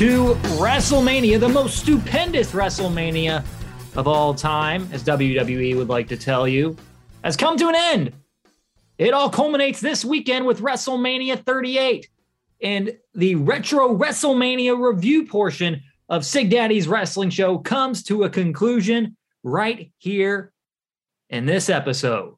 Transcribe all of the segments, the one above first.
To WrestleMania, the most stupendous WrestleMania of all time, as WWE would like to tell you, has come to an end. It all culminates this weekend with WrestleMania 38 and the retro WrestleMania review portion of Sig Daddy's wrestling show comes to a conclusion right here in this episode.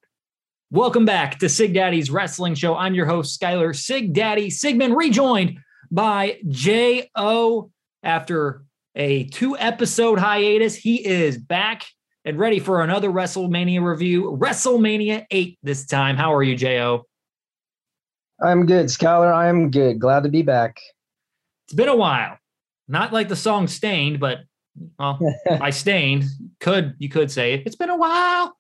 Welcome back to Sig Daddy's wrestling show. I'm your host, Skylar Sig Daddy Sigmund, rejoined by J.O. After a two episode hiatus, he is back and ready for another WrestleMania review. WrestleMania 8 this time. How are you, J.O.? I'm good, Skylar. I'm good. Glad to be back. It's been a while. Not like the song Staind, but well, I stained. Could you could say it. It's been a while.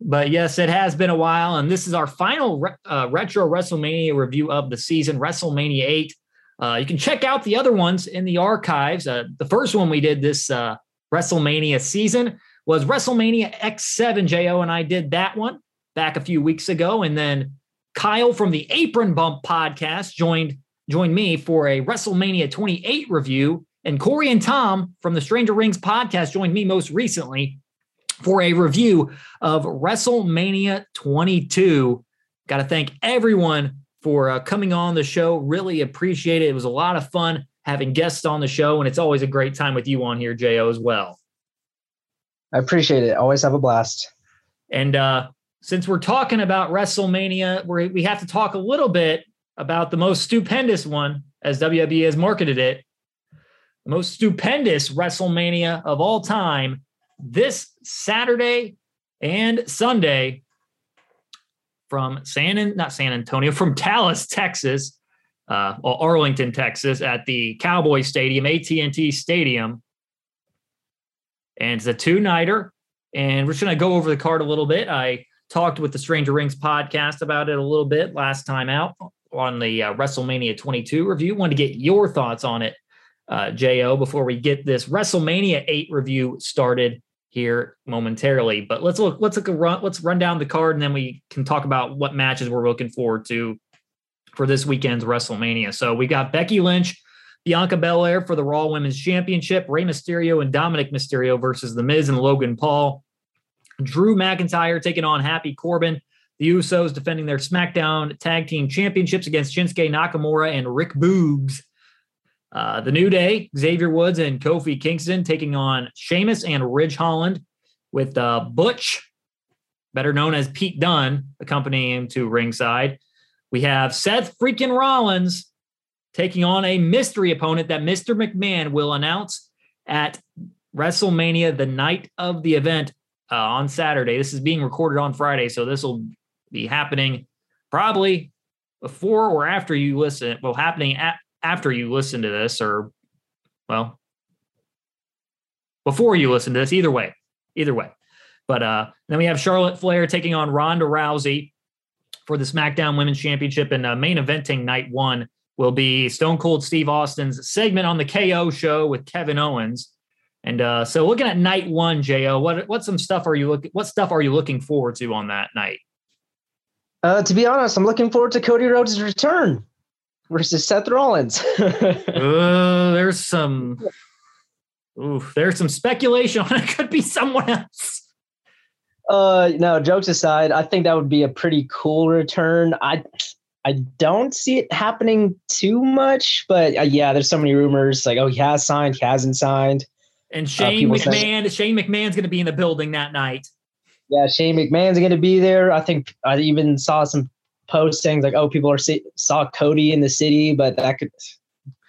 But yes, it has been a while. And this is our final re- uh, retro WrestleMania review of the season, WrestleMania 8. Uh, you can check out the other ones in the archives. Uh, the first one we did this uh, WrestleMania season was WrestleMania X7. JO and I did that one back a few weeks ago. And then Kyle from the Apron Bump podcast joined joined me for a WrestleMania 28 review. And Corey and Tom from the Stranger Rings podcast joined me most recently for a review of WrestleMania 22. Got to thank everyone for uh, coming on the show. Really appreciate it. It was a lot of fun having guests on the show, and it's always a great time with you on here, Jo, as well. I appreciate it. Always have a blast. And uh, since we're talking about WrestleMania, we we have to talk a little bit about the most stupendous one, as WWE has marketed it, the most stupendous WrestleMania of all time, this Saturday and Sunday from San not San Antonio, from Dallas, Texas, uh, or Arlington, Texas, at the Cowboy Stadium, AT&T Stadium, and it's a two-nighter. And we're just going to go over the card a little bit. I talked with the Stranger Rings podcast about it a little bit last time out on the uh, WrestleMania 22 review. Wanted to get your thoughts on it, uh, Jo, before we get this WrestleMania 8 review started here momentarily. But let's look. Let's look run. Let's run down the card, and then we can talk about what matches we're looking forward to for this weekend's WrestleMania. So we got Becky Lynch, Bianca Belair for the Raw Women's Championship, Rey Mysterio and Dominik Mysterio versus The Miz and Logan Paul. Drew McIntyre taking on Happy Corbin. The Usos defending their SmackDown Tag Team Championships against Shinsuke Nakamura and Rick Boogs. Uh, the New Day, Xavier Woods and Kofi Kingston taking on Sheamus and Ridge Holland with uh, Butch, better known as Pete Dunne, accompanying him to ringside. We have Seth freaking Rollins taking on a mystery opponent that Mr. McMahon will announce at WrestleMania the night of the event uh, on Saturday. This is being recorded on Friday, so this will be happening probably before or after you listen. Well, happening at after you listen to this, or well, before you listen to this, either way, either way. But uh, then we have Charlotte Flair taking on Ronda Rousey for the SmackDown Women's Championship, and uh, main eventing night one will be Stone Cold Steve Austin's segment on the KO show with Kevin Owens. And uh, so, looking at night one, Jo, what what some stuff are you looking? What stuff are you looking forward to on that night? Uh, to be honest, I'm looking forward to Cody Rhodes' return versus Seth Rollins. uh, there's some, oof, there's some speculation on it could be someone else. Uh, no, jokes aside, I think that would be a pretty cool return. I, I don't see it happening too much, but uh, yeah, there's so many rumors like, oh, he has signed, he hasn't signed. And uh, Shane uh, McMahon, Shane McMahon's going to be in the building that night. Yeah, Shane McMahon's going to be there. I think I even saw some postings like, "Oh, people are see- saw Cody in the city," but that could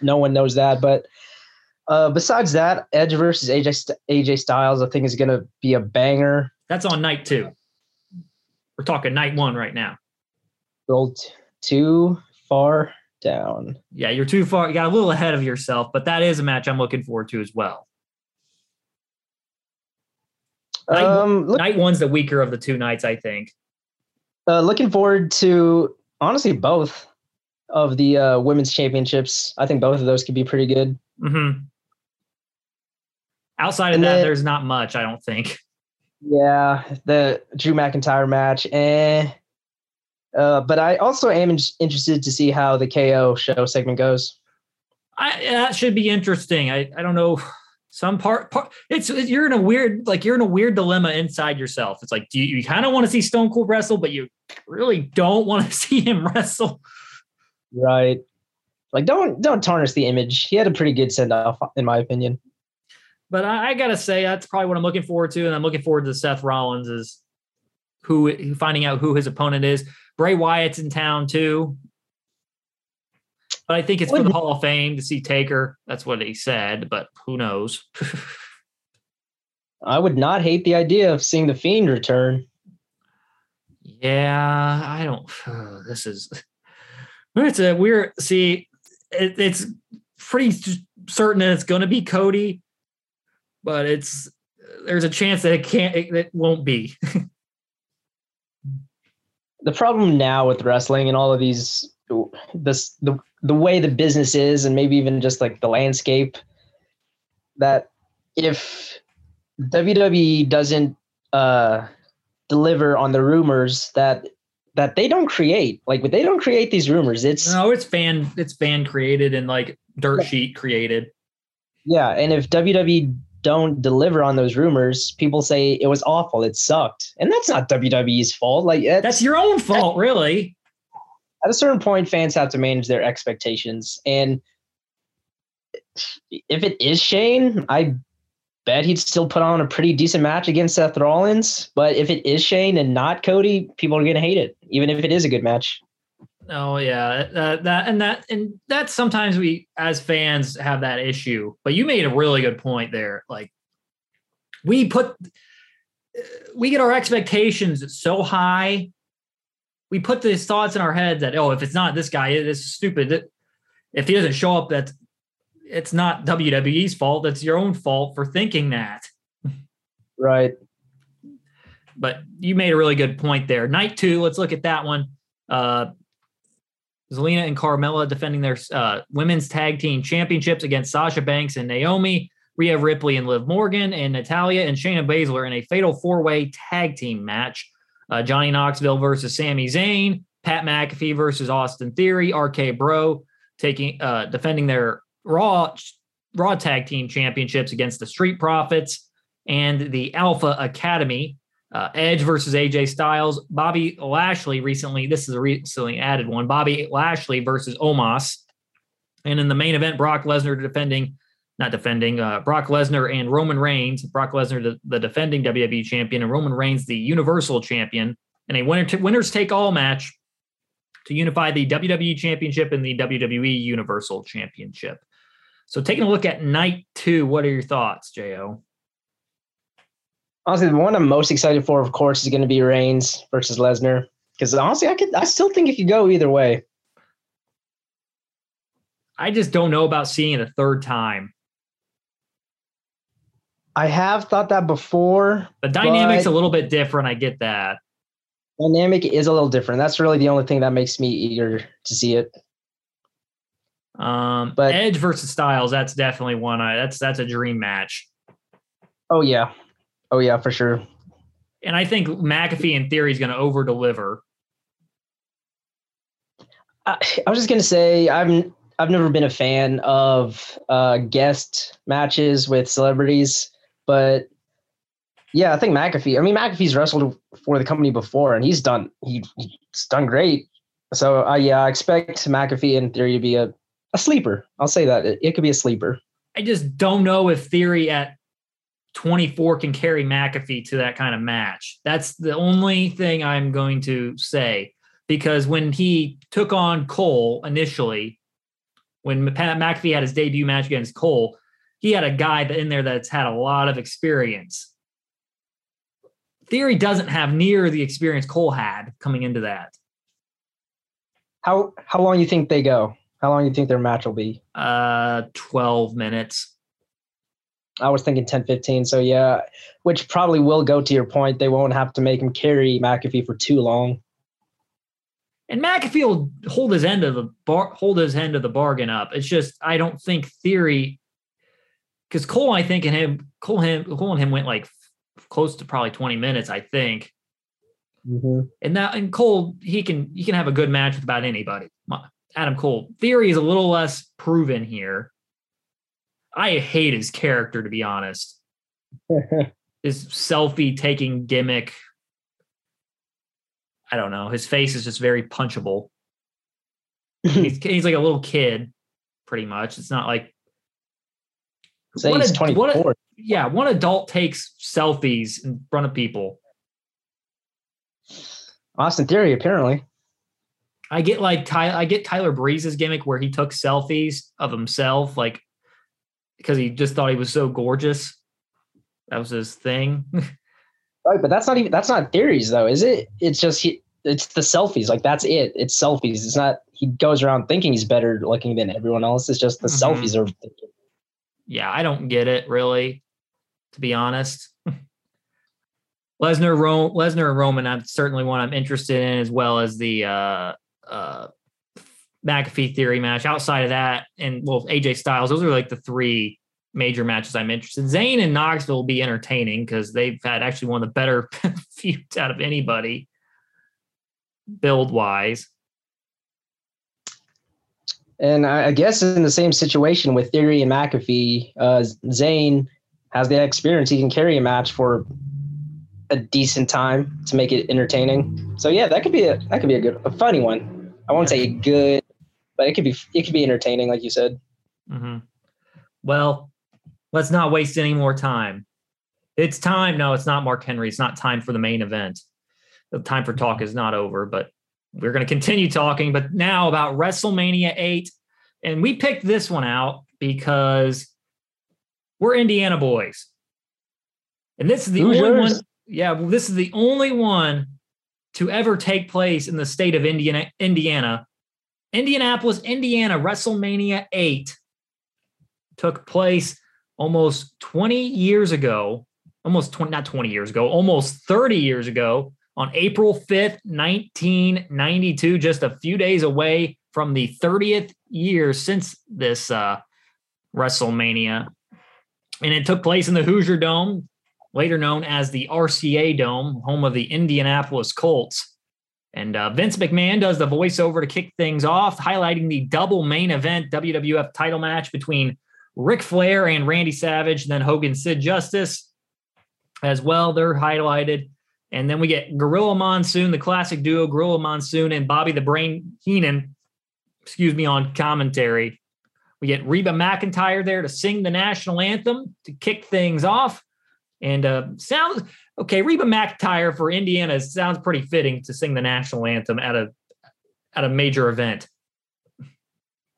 no one knows that. But uh, besides that, Edge versus AJ AJ Styles, I think is going to be a banger. That's on night two. We're talking night one right now. Roll t- too far down. Yeah, you're too far. You got a little ahead of yourself, but that is a match I'm looking forward to as well. Night, um, look, night one's the weaker of the two nights, I think. Uh, looking forward to honestly both of the uh, women's championships. I think both of those could be pretty good. Mm-hmm. Outside of and that, then, there's not much. I don't think. Yeah, the Drew McIntyre match, eh. Uh, but I also am in- interested to see how the KO show segment goes. I, that should be interesting. I, I don't know. Some part, part it's you're in a weird like you're in a weird dilemma inside yourself. It's like do you, you kind of want to see Stone Cold wrestle, but you really don't want to see him wrestle. Right. Like don't don't tarnish the image. He had a pretty good send off, in my opinion. But I, I, gotta say that's probably what I'm looking forward to, and I'm looking forward to Seth Rollins is who finding out who his opponent is. Bray Wyatt's in town too. But I think it's for the Hall of Fame to see Taker. That's what he said, but who knows? I would not hate the idea of seeing the Fiend return. Yeah, I don't. Oh, this is. It's a weird. See, it, it's pretty certain that it's going to be Cody, but it's there's a chance that it can't. It, it won't be. the problem now with wrestling and all of these this the the way the business is and maybe even just like the landscape that if WWE doesn't uh deliver on the rumors that that they don't create like they don't create these rumors it's no it's fan it's fan created and like dirt sheet created. Yeah and if WWE don't deliver on those rumors people say it was awful it sucked. And that's not WWE's fault like that's your own fault really at a certain point, fans have to manage their expectations. And if it is Shane, I bet he'd still put on a pretty decent match against Seth Rollins. But if it is Shane and not Cody, people are going to hate it, even if it is a good match. Oh yeah, uh, that and that and that sometimes we as fans have that issue. But you made a really good point there. Like we put we get our expectations so high we put these thoughts in our head that oh, if it's not this guy, it is stupid. If he doesn't show up, that's it's not WWE's fault. That's your own fault for thinking that. Right. But you made a really good point there. Night two, let's look at that one. Uh, Zelina and Carmella defending their uh, women's tag team championships against Sasha Banks and Naomi, Rhea Ripley and Liv Morgan, and Natalya and Shayna Baszler in a fatal four way tag team match uh, Johnny Knoxville versus Sami Zayn, Pat McAfee versus Austin Theory, RK Bro taking uh, defending their Raw Raw Tag Team Championships against the Street Profits and the Alpha Academy. Uh, Edge versus AJ Styles, Bobby Lashley recently. This is a recently added one. Bobby Lashley versus Omos, and in the main event, Brock Lesnar defending not defending uh, Brock Lesnar and Roman Reigns. Brock Lesnar, the, the, defending WWE champion, and Roman Reigns, the Universal champion, in a winner t- winners take all match to unify the WWE championship and the WWE Universal championship. So, taking a look at night two, what are your thoughts, Jo? Honestly, the one I'm most excited for, of course, is going to be Reigns versus Lesnar. Because honestly, I could, I still think it could go either way. I just don't know about seeing it a third time. I have thought that before. The dynamic's a little bit different. I get that. Dynamic is a little different. That's really the only thing that makes me eager to see it. Um, but Edge versus Styles, that's definitely one. I that's that's a dream match. Oh yeah, oh yeah, for sure. And I think McAfee in Theory is going to over deliver. I, I was just going to say I'm I've never been a fan of uh, guest matches with celebrities. But yeah, I think McAfee. I mean, McAfee's wrestled for the company before, and he's done he, he's done great. So uh, yeah, I expect McAfee in Theory to be a, a sleeper. I'll say that it, it could be a sleeper. I just don't know if Theory at 24 can carry McAfee to that kind of match. That's the only thing I'm going to say because when he took on Cole initially, when Pat McAfee had his debut match against Cole, he had a guy in there that's had a lot of experience. Theory doesn't have near the experience Cole had coming into that. How how long do you think they go? How long do you think their match will be? Uh 12 minutes. I was thinking 10 15. So yeah, which probably will go to your point. They won't have to make him carry McAfee for too long. And McAfee will hold his end of the bar, hold his end of the bargain up. It's just I don't think Theory because Cole, I think, and him, Cole, him, Cole and him went like close to probably 20 minutes, I think. Mm-hmm. And now, and Cole, he can he can have a good match with about anybody. Adam Cole. Theory is a little less proven here. I hate his character, to be honest. his selfie taking gimmick. I don't know. His face is just very punchable. he's, he's like a little kid, pretty much. It's not like. Say he's 24. What a, yeah, one adult takes selfies in front of people. Austin Theory, apparently. I get like Ty, I get Tyler Breeze's gimmick where he took selfies of himself, like because he just thought he was so gorgeous. That was his thing. right, but that's not even that's not Theory's though, is it? It's just he it's the selfies. Like that's it. It's selfies. It's not he goes around thinking he's better looking than everyone else. It's just the mm-hmm. selfies are Yeah, I don't get it really, to be honest. Lesnar, Ro- Lesnar, and Roman. I'm certainly one I'm interested in, as well as the uh, uh, McAfee Theory match. Outside of that, and well, AJ Styles, those are like the three major matches I'm interested. in. Zayn and Knoxville will be entertaining because they've had actually one of the better feuds out of anybody build wise. And I guess in the same situation with Theory and McAfee, uh, Zayn has the experience. He can carry a match for a decent time to make it entertaining. So yeah, that could be a that could be a good a funny one. I won't say good, but it could be it could be entertaining, like you said. Mm-hmm. Well, let's not waste any more time. It's time. No, it's not Mark Henry. It's not time for the main event. The time for talk is not over, but we're going to continue talking. But now about WrestleMania 8. And we picked this one out because we're Indiana boys. And this is the Who's only yours? one. Yeah, well, this is the only one to ever take place in the state of Indiana, Indiana Indianapolis, Indiana, WrestleMania 8 took place almost 20 years ago, almost 20, not 20 years ago, almost 30 years ago on April 5th, 1992, just a few days away from the 30th year since this uh, WrestleMania. And it took place in the Hoosier Dome, later known as the RCA Dome, home of the Indianapolis Colts. And uh, Vince McMahon does the voiceover to kick things off, highlighting the double main event WWF title match between Ric Flair and Randy Savage, and then Hogan Sid Justice as well. They're highlighted. And then we get Gorilla Monsoon, the classic duo, Gorilla Monsoon and Bobby the Brain Heenan, excuse me, on commentary. We get Reba McEntire there to sing the national anthem to kick things off. And uh, sounds okay. Reba McEntire for Indiana sounds pretty fitting to sing the national anthem at a at a major event.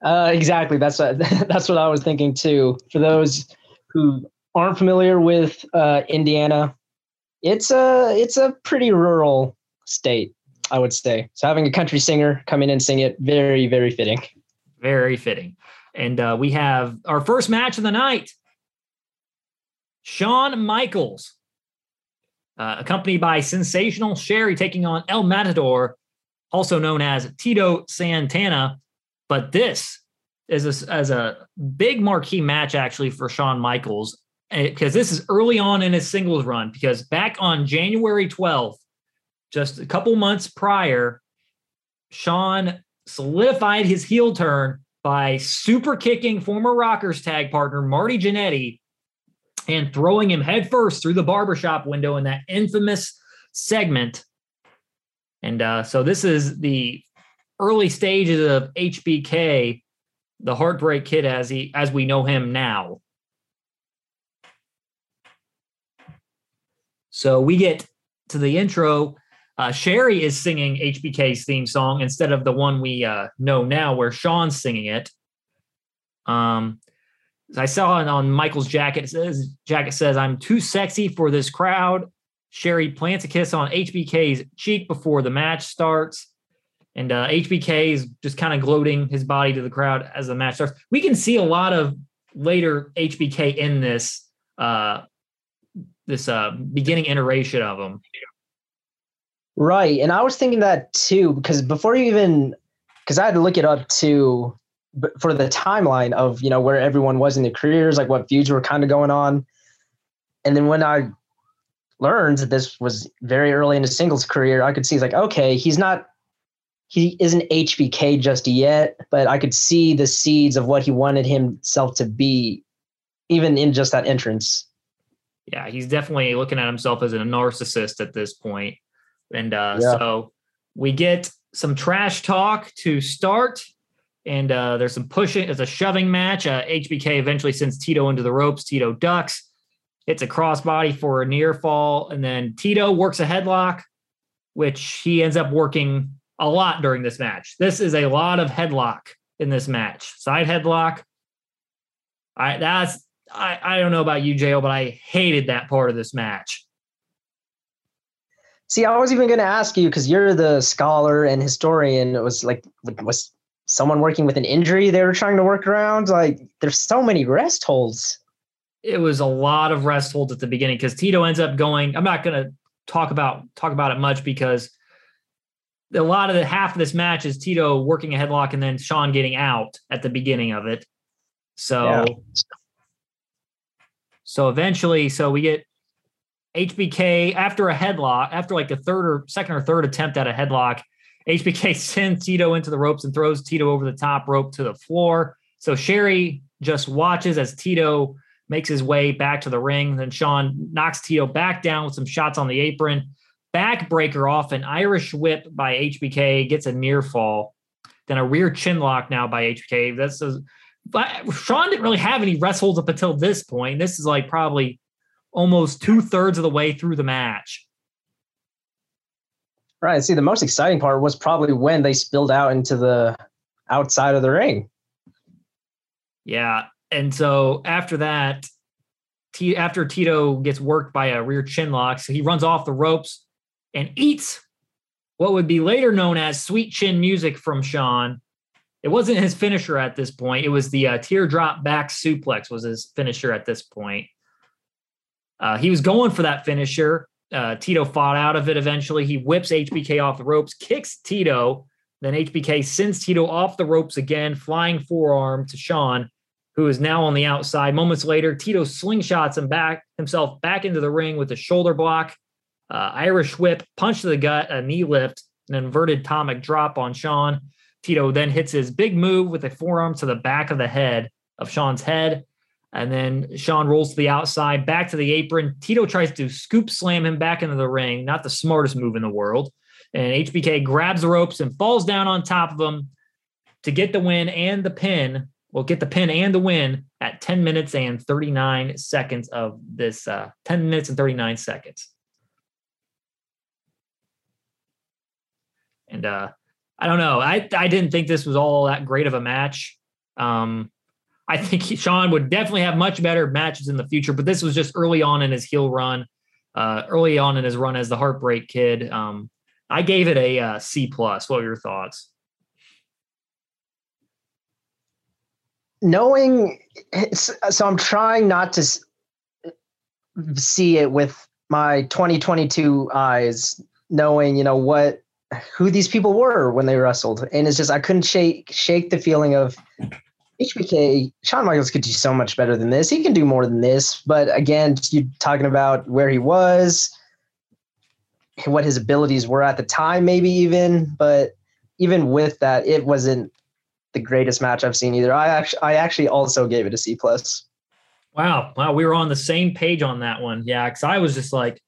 Uh, exactly. That's what, that's what I was thinking too. For those who aren't familiar with uh, Indiana, it's a it's a pretty rural state, I would say. So having a country singer come in and sing it, very very fitting. Very fitting. And uh, we have our first match of the night. Shawn Michaels, uh, accompanied by Sensational Sherri, taking on El Matador, also known as Tito Santana. But this is a, as a big marquee match actually for Shawn Michaels because this is early on in his singles run. Because back on January 12th, just a couple months prior, Shawn solidified his heel turn by super kicking former Rockers tag partner Marty Jannetty and throwing him headfirst through the barbershop window in that infamous segment. And uh, so this is the early stages of HBK, the Heartbreak Kid as he as we know him now. So we get to the intro. Uh, Sherri is singing HBK's theme song instead of the one we uh, know now, where Shawn's singing it. Um, I saw it on Michael's jacket. It says jacket says, "I'm too sexy for this crowd." Sherri plants a kiss on HBK's cheek before the match starts, and uh, HBK is just kind of gloating his body to the crowd as the match starts. We can see a lot of later HBK in this uh, this uh, beginning iteration of them. Right, and I was thinking that too because before you even because I had to look it up too for the timeline of you know where everyone was in their careers, like what feuds were kind of going on, and then when I learned that this was very early in his singles career, I could see like okay, he's not he isn't HBK just yet, but I could see the seeds of what he wanted himself to be, even in just that entrance. Yeah, he's definitely looking at himself as a narcissist at this point. And uh, yeah. so we get some trash talk to start, and uh, there's some pushing. It's a shoving match. Uh, HBK eventually sends Tito into the ropes. Tito ducks, hits a crossbody for a near fall, and then Tito works a headlock, which he ends up working a lot during this match. This is a lot of headlock in this match. Side headlock. I that's I, I don't know about you, Jo, but I hated that part of this match. See, I was even going to ask you because you're the scholar and historian. It was like, was someone working with an injury they were trying to work around? Like, there's so many rest holds. It was a lot of rest holds at the beginning because Tito ends up going. I'm not going to talk about talk about it much because a lot of the half of this match is Tito working a headlock and then Shawn getting out at the beginning of it. So, yeah. So eventually, so we get HBK after a headlock, after like a third or second or third attempt at a headlock. HBK sends Tito into the ropes and throws Tito over the top rope to the floor. So Sherri just watches as Tito makes his way back to the ring. Then Shawn knocks Tito back down with some shots on the apron backbreaker off an Irish whip by HBK, gets a near fall, then a rear chin lock now by HBK. That's a, but Shawn didn't really have any wrestles up until this point. This is like probably almost two thirds of the way through the match. Right. See, the most exciting part was probably when they spilled out into the outside of the ring. Yeah. And so after that, T- after Tito gets worked by a rear chin lock, so he runs off the ropes, and eats what would be later known as sweet chin music from Shawn. It wasn't his finisher at this point. It was the uh, teardrop back suplex was his finisher at this point. Uh, he was going for that finisher. Uh, Tito fought out of it eventually. He whips HBK off the ropes, kicks Tito. Then HBK sends Tito off the ropes again, flying forearm to Shawn, who is now on the outside. Moments later, Tito slingshots him back himself back into the ring with a shoulder block uh, Irish whip, punch to the gut, a knee lift, an inverted atomic drop on Shawn. Tito then hits his big move with a forearm to the back of the head of Shawn's head. And then Shawn rolls to the outside, back to the apron. Tito tries to scoop slam him back into the ring. Not the smartest move in the world. And HBK grabs the ropes and falls down on top of him to get the win and the pin. Well, get the pin and the win at 10 minutes and 39 seconds of this uh, 10 minutes and 39 seconds. And uh, I don't know. I I didn't think this was all that great of a match. Um, I think he, Shawn would definitely have much better matches in the future, but this was just early on in his heel run, uh, early on in his run as the Heartbreak Kid. Um, I gave it a uh, C plus. What were your thoughts? Knowing, so I'm trying not to see it with my 2022 eyes, knowing you know what who these people were when they wrestled, and it's just I couldn't shake shake the feeling of HBK. Shawn Michaels could do so much better than this. He can do more than this. But again, you talking about where he was, what his abilities were at the time, maybe even. But even with that, it wasn't the greatest match I've seen either. I actually I actually also gave it a C plus. Wow, wow, we were on the same page on that one. Yeah, because I was just like,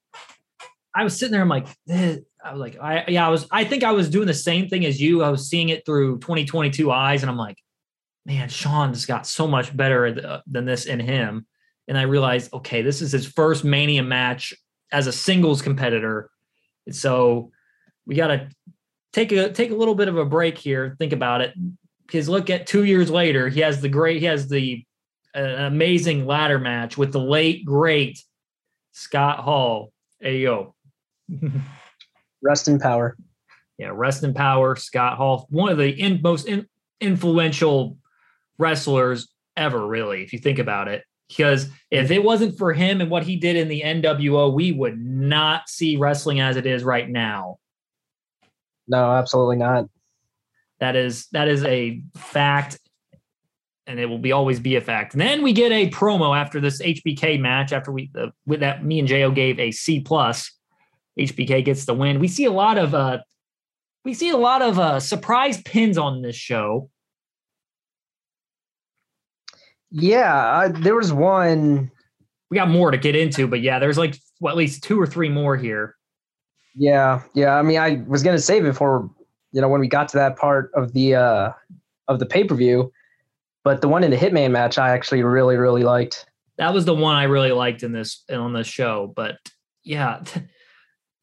I was sitting there. I'm like, I was like, I yeah, I was. I think I was doing the same thing as you. I was seeing it through 2022 eyes, and I'm like, man, Shawn's got so much better than this in him. And I realized, okay, this is his first Mania match as a singles competitor. So we got to take a take a little bit of a break here. Think about it, because look at two years later, he has the great, he has the uh, amazing ladder match with the late great Scott Hall. Ayo. Rest in power. Yeah, rest in power. Scott Hall, one of the in, most in, influential wrestlers ever, really, if you think about it. Because if it wasn't for him and what he did in the NWO, we would not see wrestling as it is right now. No, absolutely not. That is that is a fact, and it will be always be a fact. And then we get a promo after this HBK match. After we uh, with that, me and Jo gave a C plus HBK gets the win. We see a lot of uh, we see a lot of uh, surprise pins on this show. Yeah, I, there was one. We got more to get into, but yeah, there's like well, at least two or three more here. Yeah, yeah. I mean, I was gonna say before, you know, when we got to that part of the uh of the pay per view, but the one in the Hitman match, I actually really, really liked. That was the one I really liked in this on this show. But yeah,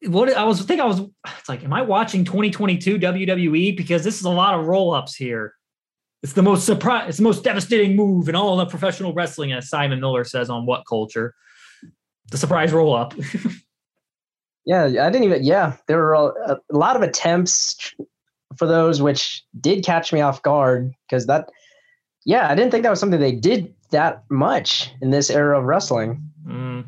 what I was think I was it's like, am I watching 2022 WWE? Because this is a lot of roll ups here. It's the most surprise, it's the most devastating move in all of professional wrestling, as Simon Miller says on WhatCulture. The surprise roll up. yeah, I didn't even. Yeah, there were a, a lot of attempts for those, which did catch me off guard because that. Yeah, I didn't think that was something they did that much in this era of wrestling. Mm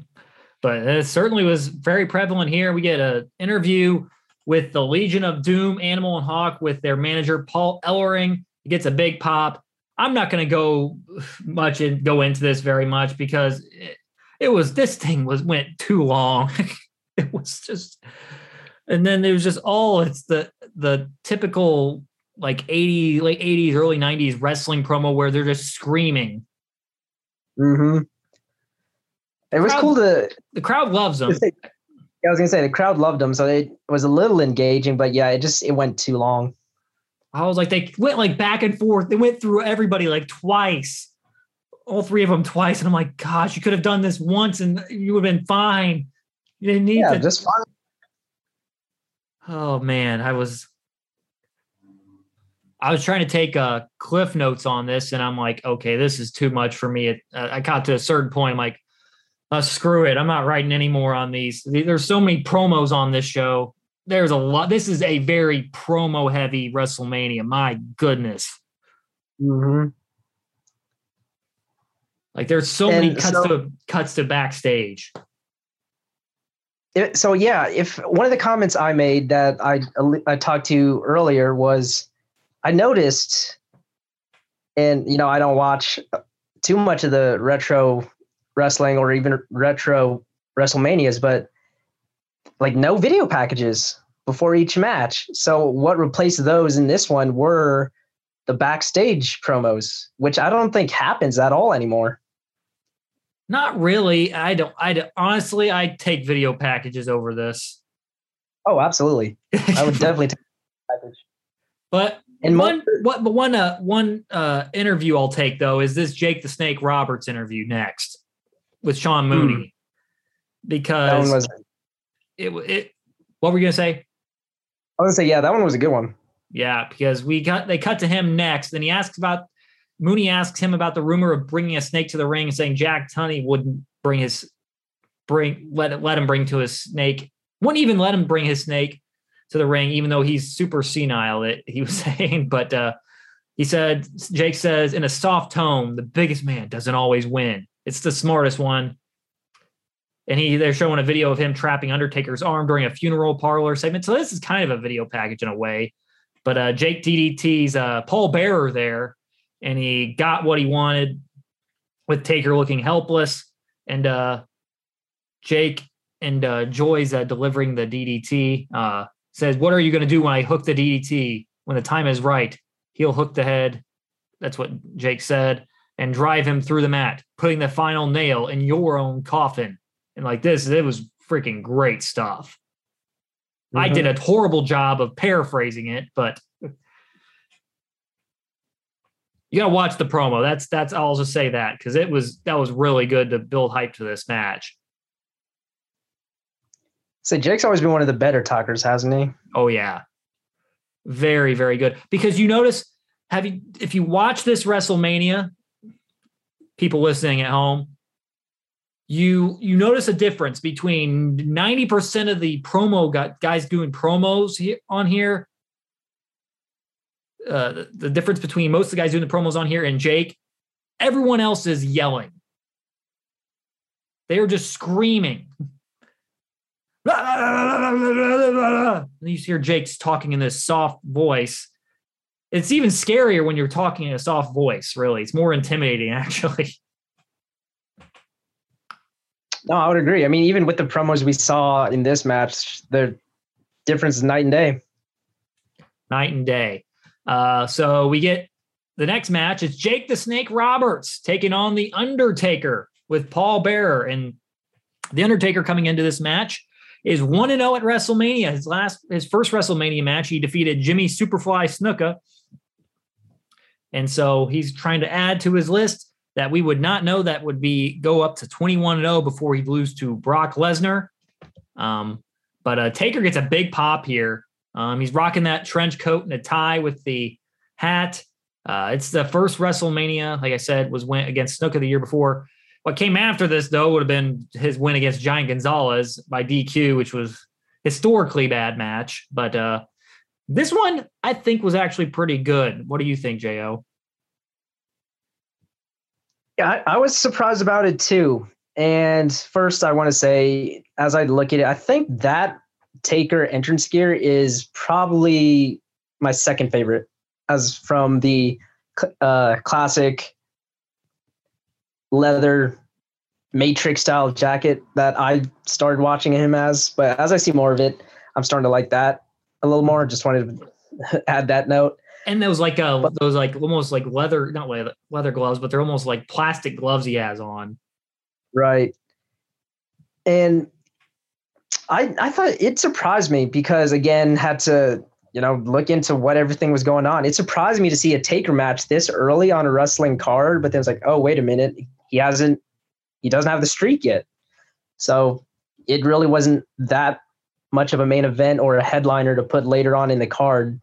but it certainly was very prevalent here. We get an interview with the Legion of Doom, Animal and Hawk, with their manager Paul Ellering. Gets a big pop. I'm not going to go much and go into this very much because it, it was this thing was went too long. it was just, and then it was just all it's the the typical like 80 late 80s early 90s wrestling promo where they're just screaming. Mm-hmm. It was crowd, cool to. The crowd loves them. Say, I was gonna say the crowd loved them, so it was a little engaging, but yeah, it just it went too long. I was like, they went like back and forth. They went through everybody like twice, all three of them twice, and I'm like, gosh, you could have done this once and you would have been fine. You didn't need yeah, to. just fine. Oh man, I was. I was trying to take uh, cliff notes on this, and I'm like, okay, this is too much for me. It, uh, I got to a certain point, I'm like, uh, screw it. I'm not writing any more on these. There's so many promos on this show. There's a lot. This is a very promo heavy WrestleMania. My goodness. Mm-hmm. Like there's so and many cuts so, to cuts to backstage. It, so yeah, if one of the comments I made that I I talked to earlier was, I noticed, and you know I don't watch too much of the retro wrestling or even retro WrestleManias, but like no video packages before each match. So what replaced those in this one were the backstage promos, which I don't think happens at all anymore. Not really. I don't. I honestly, I take video packages over this. Oh, absolutely. I would definitely take package. But and one, what, but one, uh, one uh, interview I'll take though is this Jake the Snake Roberts interview next with Sean Mooney mm. because was, it it what were you gonna say? I was gonna say yeah, that one was a good one. Yeah, because we got they cut to him next, and he asks about Mooney asks him about the rumor of bringing a snake to the ring and saying Jack Tunney wouldn't bring his bring let let him bring to his snake wouldn't even let him bring his snake to the ring, even though he's super senile. That he was saying, but uh, he said Jake says in a soft tone, the biggest man doesn't always win. It's the smartest one. And he they're showing a video of him trapping Undertaker's arm during a funeral parlor segment. So this is kind of a video package in a way. But uh, Jake DDT's uh, Paul Bearer there, and he got what he wanted with Taker looking helpless, and uh, Jake and uh, Joy's uh, delivering the DDT. Uh, says, "What are you going to do when I hook the DDT? When the time is right, he'll hook the head." That's what Jake said and drive him through the mat, putting the final nail in your own coffin. And like this, it was freaking great stuff. Mm-hmm. I did a horrible job of paraphrasing it, but you gotta watch the promo. That's that's I'll just say that because it was that was really good to build hype to this match. So Jake's always been one of the better talkers, hasn't he? Oh yeah. Very, very good. Because you notice, have you if you watch this WrestleMania, people listening at home, you you notice a difference between 90% of the promo guys doing promos on here uh, the, the difference between most of the guys doing the promos on here and Jake, everyone else is yelling. They are just screaming. And you hear Jake's talking in this soft voice it's even scarier when you're talking in a soft voice, really. It's more intimidating, actually. No, I would agree. I mean, even with the promos we saw in this match, the difference is night and day. night and day. Uh, so we get the next match. It's Jake the Snake Roberts taking on the Undertaker with Paul Bearer, and the Undertaker coming into this match is one and zero oh at WrestleMania. His last, his first WrestleMania match, he defeated Jimmy Superfly Snuka, and so he's trying to add to his list that we would not know that would be go up to 21 0 before he'd lose to Brock Lesnar. Um, but uh, Taker gets a big pop here. Um, he's rocking that trench coat and a tie with the hat. Uh, it's the first WrestleMania, like I said, was went against Snuka the year before. What came after this, though, would have been his win against Giant Gonzalez by DQ, which was historically bad match. But uh, this one, I think, was actually pretty good. What do you think, Jo? Yeah, I, I was surprised about it too. And first, I want to say, as I look at it, I think that Taker entrance gear is probably my second favorite, as from the uh, classic leather Matrix style jacket that I started watching him as. But as I see more of it, I'm starting to like that a little more. Just wanted to add that note. And those like uh those like almost like leather, not leather, leather gloves, but they're almost like plastic gloves he has on. Right. And I I thought it surprised me because again had to you know look into what everything was going on. It surprised me to see a taker match this early on a wrestling card, but then it's like, oh wait a minute, he hasn't he doesn't have the streak yet. So it really wasn't that much of a main event or a headliner to put later on in the card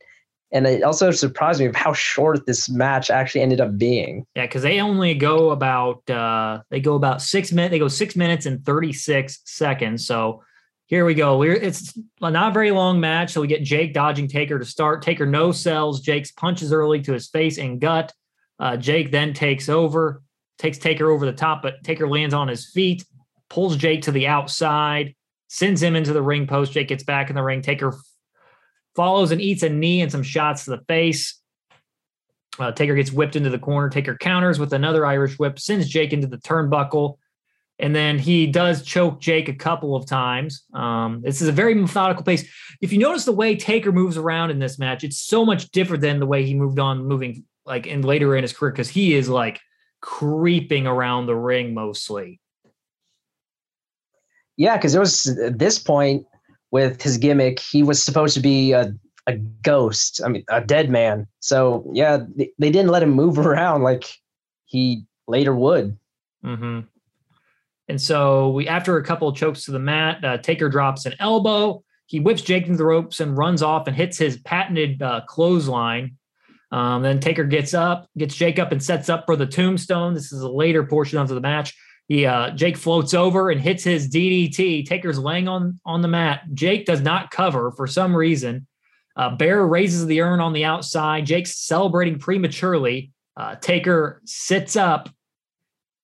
and it also surprised me of how short this match actually ended up being. Yeah, because they only go about uh, they go about six minutes. They go six minutes and thirty six seconds. So here we go. We're it's not a very long match. So we get Jake dodging Taker to start. Taker no sells. Jake's punches early to his face and gut. Uh, Jake then takes over, takes Taker over the top, but Taker lands on his feet, pulls Jake to the outside, sends him into the ring post. Jake gets back in the ring. Taker follows and eats a knee and some shots to the face. Uh, Taker gets whipped into the corner. Taker counters with another Irish whip, sends Jake into the turnbuckle, and then he does choke Jake a couple of times. Um, this is a very methodical pace. If you notice the way Taker moves around in this match, it's so much different than the way he moved on moving like in later in his career because he is like creeping around the ring mostly. Yeah, because it was at this point with his gimmick, he was supposed to be a, a ghost. I mean, a dead man. So yeah, they, they didn't let him move around like he later would. Mm-hmm. And so we, after a couple chokes to the mat, uh, Taker drops an elbow. He whips Jake into the ropes and runs off and hits his patented uh, clothesline. Um, then Taker gets up, gets Jake up, and sets up for the tombstone. This is a later portion of the match. He uh, Jake floats over and hits his DDT. Taker's laying on on the mat. Jake does not cover for some reason. Uh, Bear raises the urn on the outside. Jake's celebrating prematurely. Uh, Taker sits up.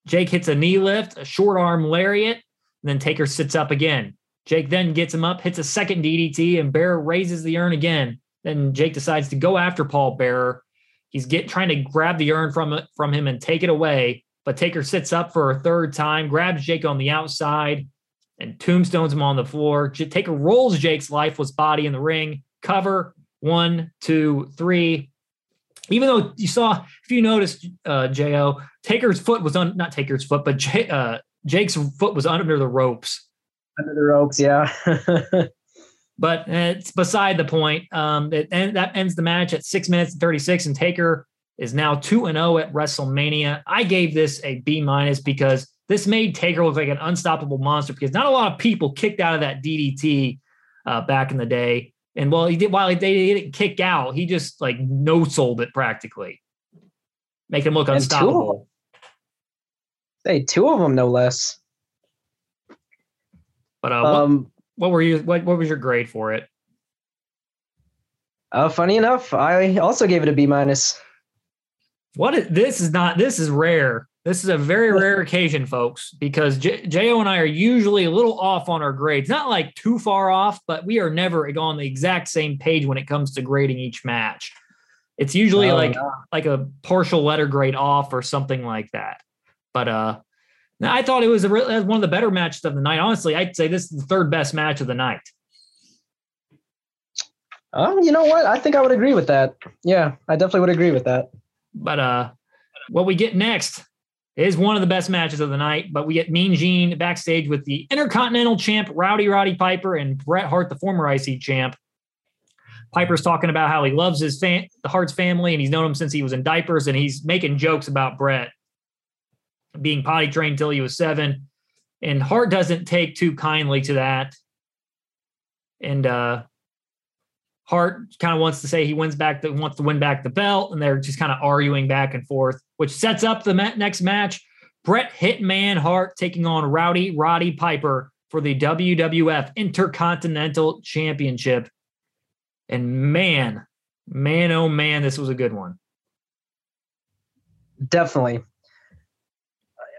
Jake hits a knee lift, a short arm lariat, and then Taker sits up again. Jake then gets him up, hits a second DDT, and Bear raises the urn again. Then Jake decides to go after Paul Bearer. He's get trying to grab the urn from from him and take it away. But Taker sits up for a third time, grabs Jake on the outside, and tombstones him on the floor. Taker rolls Jake's lifeless body in the ring. Cover one, two, three. Even though you saw, if you noticed, uh, Jo, Taker's foot was on not Taker's foot, but J, uh, Jake's foot was under the ropes. Under the ropes, yeah. but it's beside the point. Um, it, and that ends the match at six minutes and 36, and Taker is now 2 and 0 at WrestleMania. I gave this a B minus because this made Taker look like an unstoppable monster because not a lot of people kicked out of that DDT uh, back in the day. And while he did, while they didn't kick out, he just like no sold it practically, make him look and unstoppable. Two hey, two of them, no less. But uh, um, what, what were you? What, what was your grade for it? Uh, funny enough, I also gave it a B minus. What is, this is not this is rare. This is a very rare occasion, folks, because J- Jo and I are usually a little off on our grades. Not like too far off, but we are never on the exact same page when it comes to grading each match. It's usually oh, like like a partial letter grade off or something like that. But uh I thought it was a re- one of the better matches of the night. Honestly, I'd say this is the third best match of the night. Oh, you know what? I think I would agree with that. Yeah, I definitely would agree with that. But uh, what we get next is one of the best matches of the night. But we get Mean Gene backstage with the Intercontinental Champ Rowdy Roddy Piper and Bret Hart, the former IC champ. Piper's talking about how he loves his fan, the Hart's family, and he's known him since he was in diapers, and he's making jokes about Bret being potty trained till he was seven. And Hart doesn't take too kindly to that. And uh, Hart kind of wants to say he wins back the wants to win back the belt, and they're just kind of arguing back and forth, which sets up the next match. Bret Hitman Hart taking on Rowdy Roddy Piper for the WWF Intercontinental Championship. And man, man, oh man, this was a good one. Definitely.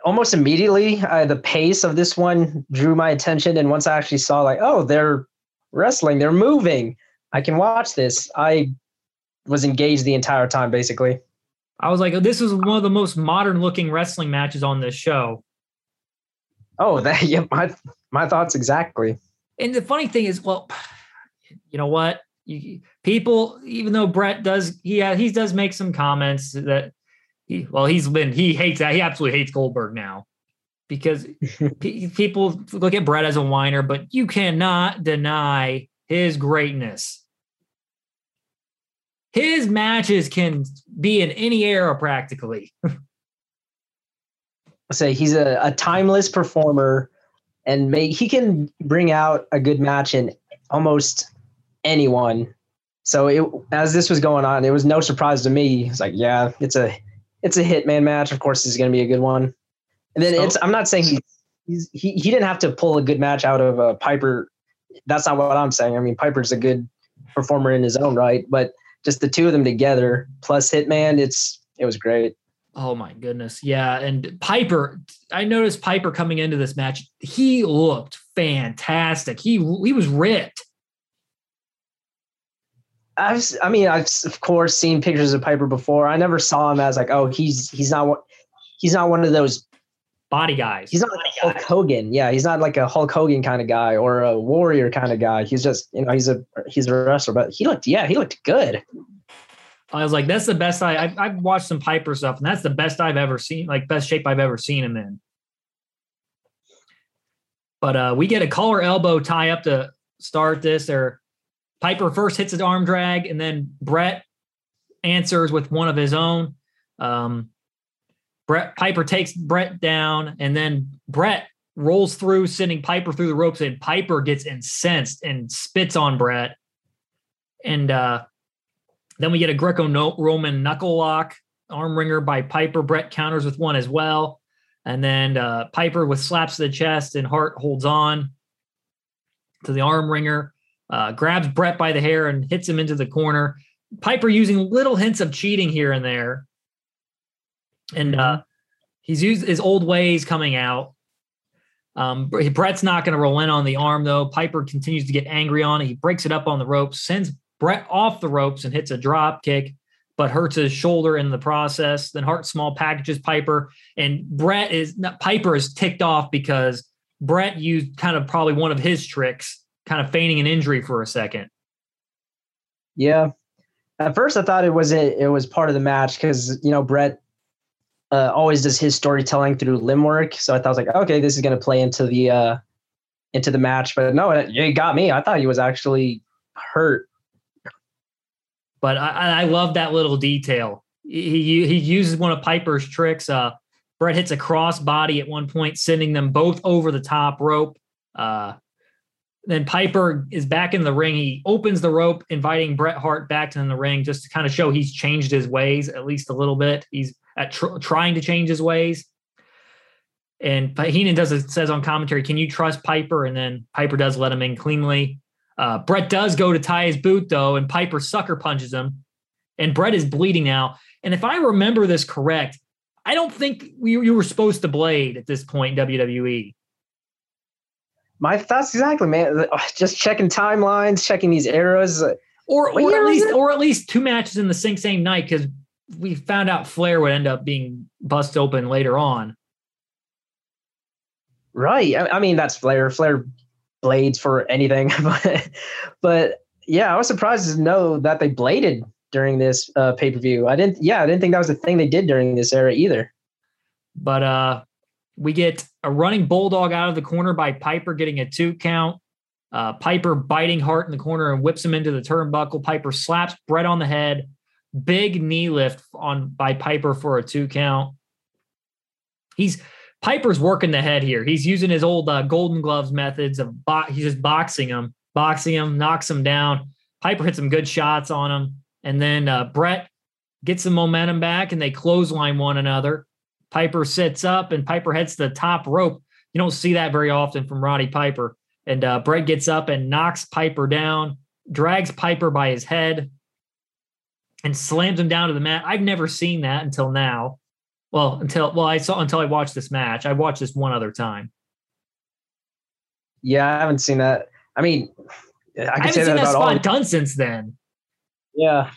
Almost immediately, uh, the pace of this one drew my attention. And once I actually saw, like, oh, they're wrestling, they're moving I can watch this. I was engaged the entire time, basically. I was like, oh, this is one of the most modern looking wrestling matches on this show. Oh, that yeah, my my thoughts exactly. And the funny thing is, well, you know what? You, people, even though Bret does, he uh, he does make some comments that he, well, he's been he hates that he absolutely hates Goldberg now because people look at Bret as a whiner, but you cannot deny his greatness. His matches can be in any era practically. say he's a, a timeless performer and make, he can bring out a good match in almost anyone. So it, as this was going on, it was no surprise to me. It's like, yeah, it's a it's a hitman match. Of course, it's going to be a good one. And then so, it's I'm not saying he he's, he he didn't have to pull a good match out of a Piper that's not what I'm saying. I mean, Piper's a good performer in his own right, but just the two of them together plus Hitman, it's it was great. Oh my goodness. Yeah. And Piper, I noticed Piper coming into this match, he looked fantastic. He he was ripped. I've, I mean, I've of course seen pictures of Piper before. I never saw him as like, oh, he's he's not he's not one of those body guys. He's not like Hulk Hogan. Yeah, he's not like a Hulk Hogan kind of guy or a warrior kind of guy. He's just, you know, he's a he's a wrestler, but he looked, yeah, he looked good. I was like, that's the best I I've, I've watched some Piper stuff, and that's the best I've ever seen, like best shape I've ever seen him in. But uh, we get a collar elbow tie up to start this. Or Piper first hits his arm drag, and then Bret answers with one of his own. Um, Bret Piper takes Bret down, and then Bret rolls through, sending Piper through the ropes, and Piper gets incensed and spits on Bret. And uh, then we get a Greco-Roman knuckle lock arm wringer by Piper. Bret counters with one as well. And then uh, Piper with slaps to the chest, and Hart holds on to the arm wringer, uh, grabs Bret by the hair and hits him into the corner. Piper using little hints of cheating here and there and mm-hmm. uh, he's used his old ways coming out. Um, Bret's not going to roll in on the arm though. Piper continues to get angry on it. He breaks it up on the ropes, sends Bret off the ropes, and hits a drop kick, but hurts his shoulder in the process. Then Hart small packages Piper, and Bret is not, Piper is ticked off because Bret used kind of probably one of his tricks, kind of feigning an injury for a second. Yeah, at first I thought it was it, it was part of the match because you know Bret uh, always does his storytelling through limb work. So I thought I was like, okay, this is going to play into the uh, into the match. But no, it, it got me. I thought he was actually hurt. But I, I love that little detail. He he uses one of Piper's tricks. Uh, Bret hits a cross body at one point, sending them both over the top rope. Uh, then Piper is back in the ring. He opens the rope, inviting Bret Hart back in the ring just to kind of show he's changed his ways at least a little bit. He's at tr- trying to change his ways. And Heenan does it, says on commentary, "Can you trust Piper?" And then Piper does let him in cleanly. Uh, Bret does go to tie his boot though, and Piper sucker punches him, and Bret is bleeding now. And if I remember this correct, I don't think you, you were supposed to blade at this point in WWE. My thoughts exactly, man. Just checking timelines, checking these eras, or or at least or at least two matches in the same same night because we found out Flair would end up being bust open later on. Right. I, I mean, that's Flair. Flair blades for anything, but, but yeah, I was surprised to know that they bladed during this uh, pay per view. I didn't. Yeah, I didn't think that was a thing they did during this era either. But uh, we get a running bulldog out of the corner by Piper getting a two count. Uh, Piper biting Hart in the corner and whips him into the turnbuckle. Piper slaps Bret on the head. Big knee lift on by Piper for a two count. He's Piper's working the head here. He's using his old uh, Golden Gloves methods of bo- he's just boxing him, boxing him, knocks him down. Piper hits some good shots on him, and then uh, Bret gets some momentum back, and they clothesline one another. Piper sits up, and Piper heads the top rope. You don't see that very often from Roddy Piper. And uh, Bret gets up and knocks Piper down, drags Piper by his head, and slams him down to the mat. I've never seen that until now. Well, until well, I saw until I watched this match. I watched this one other time. Yeah, I haven't seen that. I mean, I, I haven't seen that, that spot done since then. Yeah.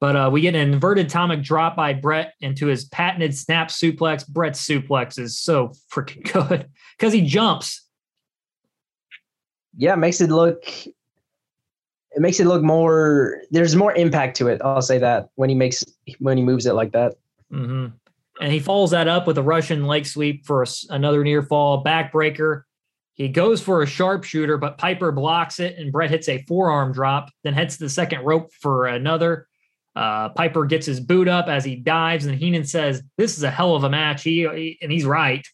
But uh, we get an inverted atomic drop by Bret into his patented snap suplex. Bret's suplex is so freaking good because he jumps. Yeah, makes it look it makes it look more there's more impact to it i'll say that when he makes when he moves it like that. Mm-hmm. and he follows that up with a russian leg sweep for a, another near fall backbreaker. He goes for a sharpshooter but piper blocks it and Bret hits a forearm drop then heads to the second rope for another. Uh, piper gets his boot up as he dives and heenan says this is a hell of a match. He, he and he's right.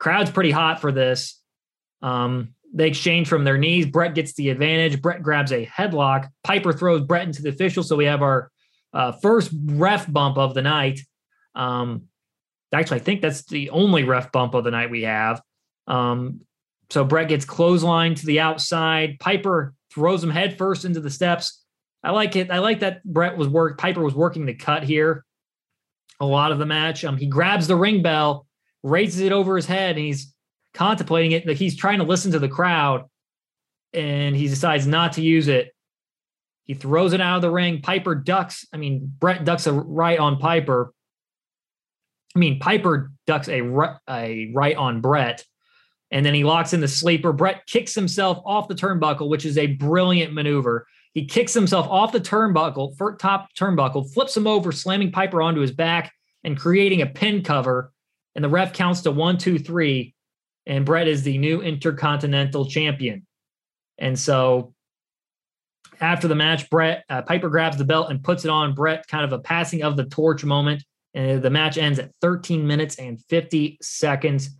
Crowd's pretty hot for this. Um, they exchange from their knees. Bret gets the advantage. Bret grabs a headlock. Piper throws Bret into the official. So we have our uh, first ref bump of the night. Um, actually, I think that's the only ref bump of the night we have. Um, so Bret gets clothesline to the outside. Piper throws him headfirst into the steps. I like it. I like that Bret was work. Piper was working the cut here. A lot of the match. Um, he grabs the ring bell, raises it over his head, and he's contemplating it. Like he's trying to listen to the crowd and he decides not to use it. He throws it out of the ring. Piper ducks. I mean, Bret ducks a right on Piper. I mean, Piper ducks a, a right on Bret. And then he locks in the sleeper. Bret kicks himself off the turnbuckle, which is a brilliant maneuver. He kicks himself off the turnbuckle, top turnbuckle, flips him over, slamming Piper onto his back and creating a pin cover. And the ref counts to one, two, three and Bret is the new Intercontinental Champion. And so after the match, Bret uh, Piper grabs the belt and puts it on Bret, kind of a passing of the torch moment. And the match ends at 13 minutes and 50 seconds.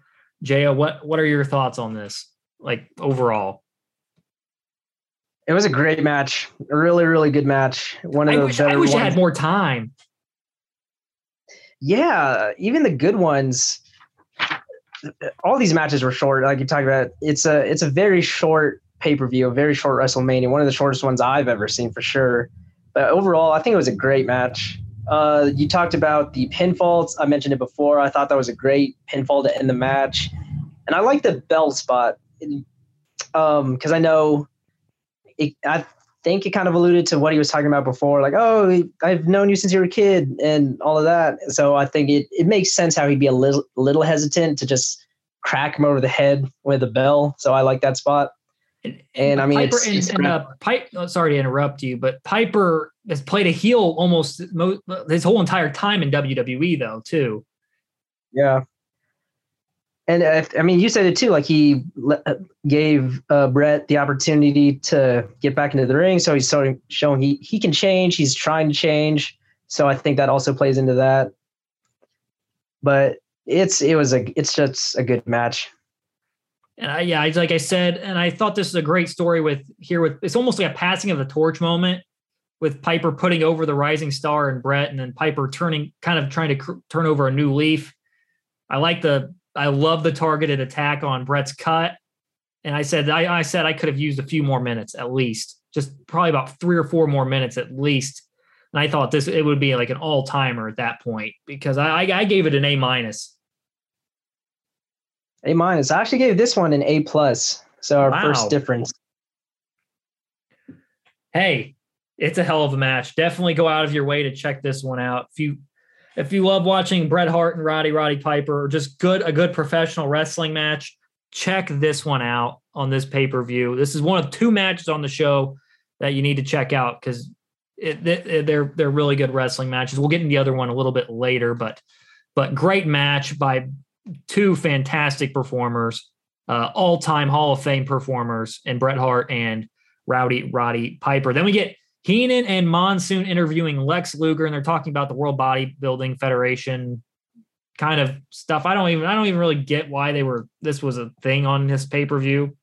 Jaya, what what are your thoughts on this? Like overall? It was a great match, a really, really good match. One of I the wish, I wish I had more time. Yeah, even the good ones all these matches were short. Like you talked about, it's a it's a very short pay per view, a very short WrestleMania, one of the shortest ones I've ever seen for sure. But overall, I think it was a great match. Uh, you talked about the pinfalls. I mentioned it before. I thought that was a great pinfall to end the match, and I like the bell spot because um, I know it, I think it kind of alluded to what he was talking about before, like, oh, I've known you since you were a kid and all of that. So I think it, it makes sense how he'd be a little, little hesitant to just crack him over the head with a bell. So I like that spot. And, and I mean, Piper it's, and, it's and uh, Pipe, oh, sorry to interrupt you, but Piper has played a heel almost mo- his whole entire time in WWE, though, too. Yeah. And if, I mean, you said it too. Like he le- uh, gave uh, Bret the opportunity to get back into the ring, so he's showing, showing he he can change. He's trying to change. So I think that also plays into that. But it's it was a it's just a good match. And I, yeah, like I said, and I thought this was a great story with here with it's almost like a passing of the torch moment with Piper putting over the rising star and Bret, and then Piper turning kind of trying to cr- turn over a new leaf. I like the I love the targeted attack on Bret's cut. And I said, I, I said I could have used a few more minutes at least, just probably about three or four more minutes at least. And I thought this it would be like an all timer at that point because I, I gave it an A minus. A minus. I actually gave this one an A plus. So our wow. first difference. Hey, it's a hell of a match. Definitely go out of your way to check this one out. If you if you love watching Bret Hart and Rowdy Roddy Piper or just good a good professional wrestling match, check this one out. on this pay per view. This is one of two matches on the show that you need to check out because they're they're really good wrestling matches. We'll get into the other one a little bit later, but but great match by two fantastic performers, uh, all time Hall of Fame performers, and Bret Hart and Rowdy Roddy Piper. Then we get Heenan and Monsoon interviewing Lex Luger, and they're talking about the World Bodybuilding Federation kind of stuff. I don't even I don't even really get why they were this was a thing on this pay per view.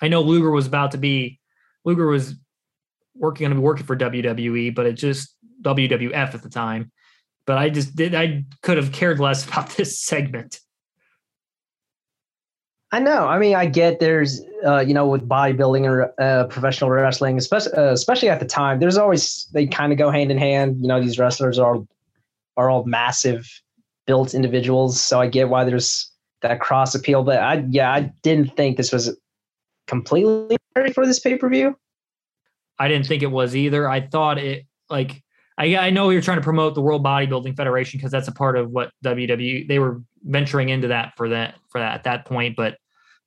I know Luger was about to be Luger was working going to be working for WWE, but it just WWF at the time. But I just did I could have cared less about this segment. I know. I mean, I get there's, uh, you know, with bodybuilding or uh, professional wrestling, especially uh, especially at the time, there's always they kind of go hand in hand. You know, these wrestlers are are all massive built individuals, so I get why there's that cross appeal. But I, yeah, I didn't think this was completely for this pay per view. I didn't think it was either. I thought it like I, I know you're trying to promote the World Bodybuilding Federation because that's a part of what WWE they were venturing into that for that for that at that point, but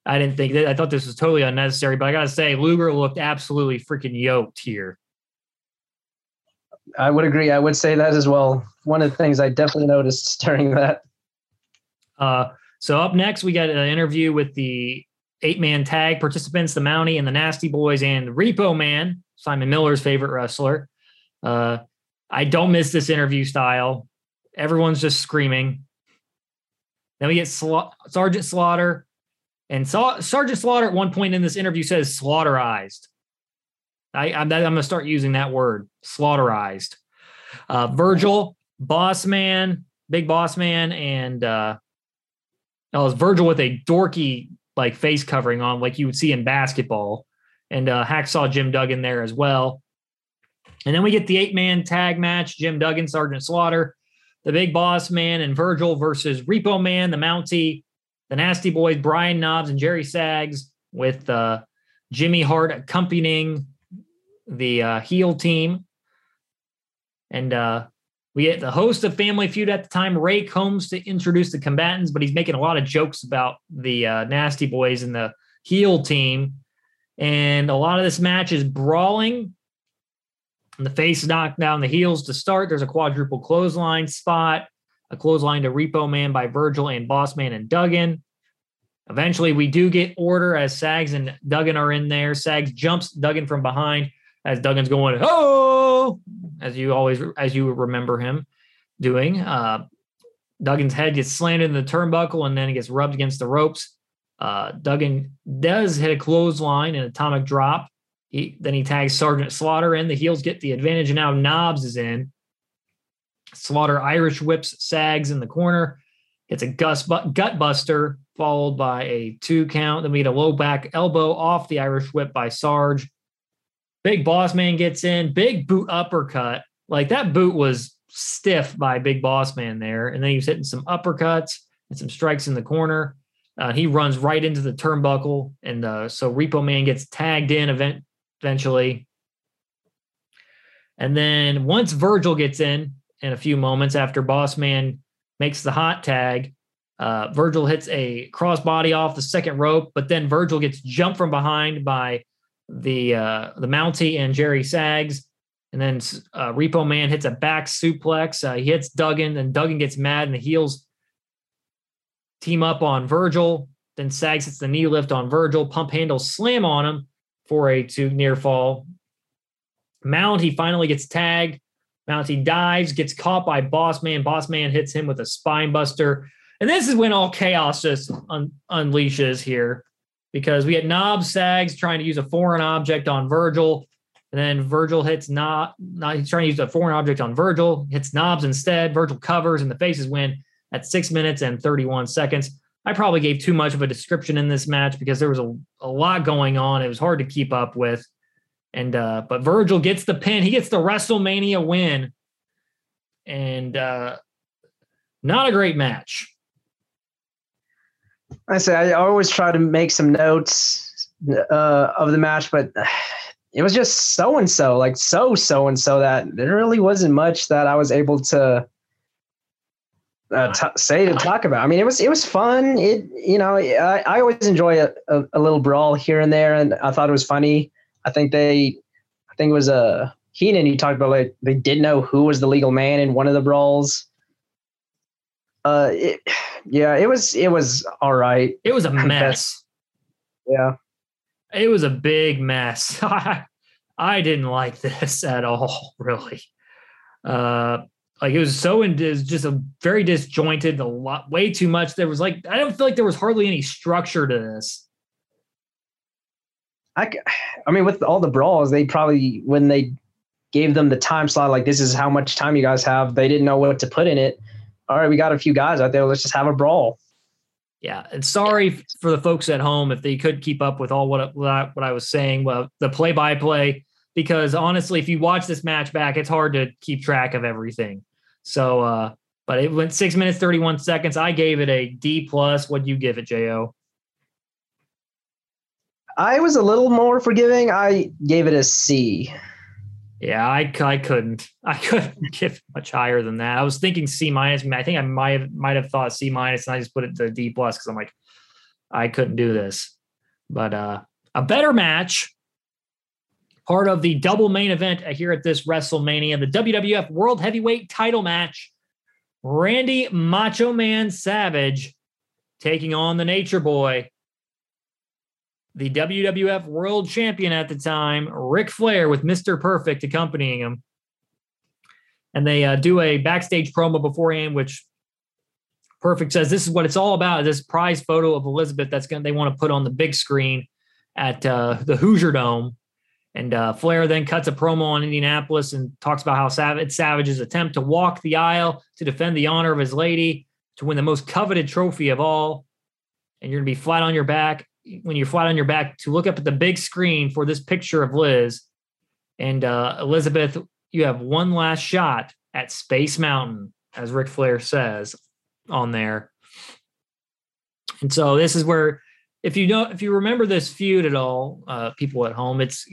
I didn't think that I thought this was totally unnecessary. But I gotta say, Luger looked absolutely freaking yoked here. I would agree. I would say that as well. One of the things I definitely noticed during that. Uh, so up next, we got an interview with the eight-man tag participants, the Mountie and the Nasty Boys, and Repo Man, Simon Miller's favorite wrestler. Uh, I don't miss this interview style. Everyone's just screaming. Then we get Sla- Sergeant Slaughter, and Sa- Sergeant Slaughter at one point in this interview says "slaughterized." I, I'm, I'm going to start using that word, slaughterized. Uh, Virgil, Boss Man, Big Boss Man, and uh, was Virgil with a dorky like face covering on, like you would see in basketball, and uh, Hacksaw Jim Duggan there as well. And then we get the eight man tag match Jim Duggan, Sergeant Slaughter, the Big Boss Man, and Virgil versus Repo Man, the Mountie, the Nasty Boys, Brian Knobbs and Jerry Sags, with uh, Jimmy Hart accompanying the uh, heel team. And uh, we get the host of Family Feud at the time, Ray Combs, to introduce the combatants, but he's making a lot of jokes about the uh, Nasty Boys and the heel team. And a lot of this match is brawling. And the face knocked down the heels to start. There's a quadruple clothesline spot, a clothesline to Repo Man by Virgil and Boss Man and Duggan. Eventually, we do get order as Sags and Duggan are in there. Sags jumps Duggan from behind, as Duggan's going, oh, as you always, as you remember him doing. Uh, Duggan's head gets slanted in the turnbuckle and then it gets rubbed against the ropes. Uh, Duggan does hit a clothesline and atomic drop. He, then he tags Sergeant Slaughter in. The heels get the advantage, and now Knobbs is in. Slaughter Irish whips Sags in the corner. It's a gut buster, followed by a two count. Then we get a low back elbow off the Irish whip by Sarge. Big Boss Man gets in, big boot uppercut. Like that boot was stiff by Big Boss Man there. And then he was hitting some uppercuts and some strikes in the corner. Uh, he runs right into the turnbuckle. And uh, so Repo Man gets tagged in event- eventually. And then once Virgil gets in in a few moments after Boss Man makes the hot tag, uh, Virgil hits a crossbody off the second rope, but then Virgil gets jumped from behind by the uh, the Mountie and Jerry Sags, and then uh, Repo Man hits a back suplex. Uh, he hits Duggan, and Duggan gets mad, and the heels team up on Virgil. Then Sags hits the knee lift on Virgil, pump handle slam on him for a two near fall. Mountie finally gets tagged. Mountie dives, gets caught by Boss Man. Boss Man hits him with a spine buster. And this is when all chaos just un- unleashes here because we had Knob Sags trying to use a foreign object on Virgil. And then Virgil hits not, not he's trying to use a foreign object on Virgil, hits Knobbs instead. Virgil covers and the faces win at six minutes and 31 seconds. I probably gave too much of a description in this match because there was a, a lot going on. It was hard to keep up with. And uh, but Virgil gets the pin, he gets the WrestleMania win. And uh not a great match. I say I always try to make some notes uh, of the match, but it was just so and so, like so so and so that there really wasn't much that I was able to uh, t- say to talk about. I mean, it was it was fun. It you know I, I always enjoy a, a, a, little brawl here and there, and I thought it was funny. I think they, I think it was a uh, Heenan. He talked about like they didn't know who was the legal man in one of the brawls. Uh, it, yeah, it was it was all right. It was a mess. yeah, it was a big mess. I didn't like this at all, really. Uh, like it was so in just a very disjointed, a lot, way too much. There was like I don't feel like there was hardly any structure to this. I, I mean, with all the brawls, they probably when they gave them the time slot, like this is how much time you guys have. They didn't know what to put in it. All right, we got a few guys out there. Let's just have a brawl. Yeah, and sorry for the folks at home if they could keep up with all what what I, what I was saying. Well, the play by play, because honestly, if you watch this match back, it's hard to keep track of everything. So, uh, but it went six minutes thirty one seconds. I gave it a D plus. What'd you give it, Jo? I was a little more forgiving. I gave it a C. Yeah, I, I couldn't. I couldn't give much higher than that. I was thinking C minus. I think I might have might have thought C minus, and I just put it to D plus because I'm like, I couldn't do this. But uh, a better match, part of the double main event here at this WrestleMania, the WWF World Heavyweight Title match. Randy Macho Man Savage taking on the Nature Boy the WWF World Champion at the time, Ric Flair, with Mr. Perfect accompanying him. And they uh, do a backstage promo beforehand, which Perfect says this is what it's all about. This prize photo of Elizabeth that's going they want to put on the big screen at uh, the Hoosier Dome. And uh, Flair then cuts a promo on Indianapolis and talks about how Savage, Savage's attempt to walk the aisle to defend the honor of his lady to win the most coveted trophy of all. And you're going to be flat on your back when you're flat on your back to look up at the big screen for this picture of Liz and uh, Elizabeth. You have one last shot at Space Mountain, as Ric Flair says on there. And so this is where, if you don't, if you remember this feud at all, uh, people at home, it's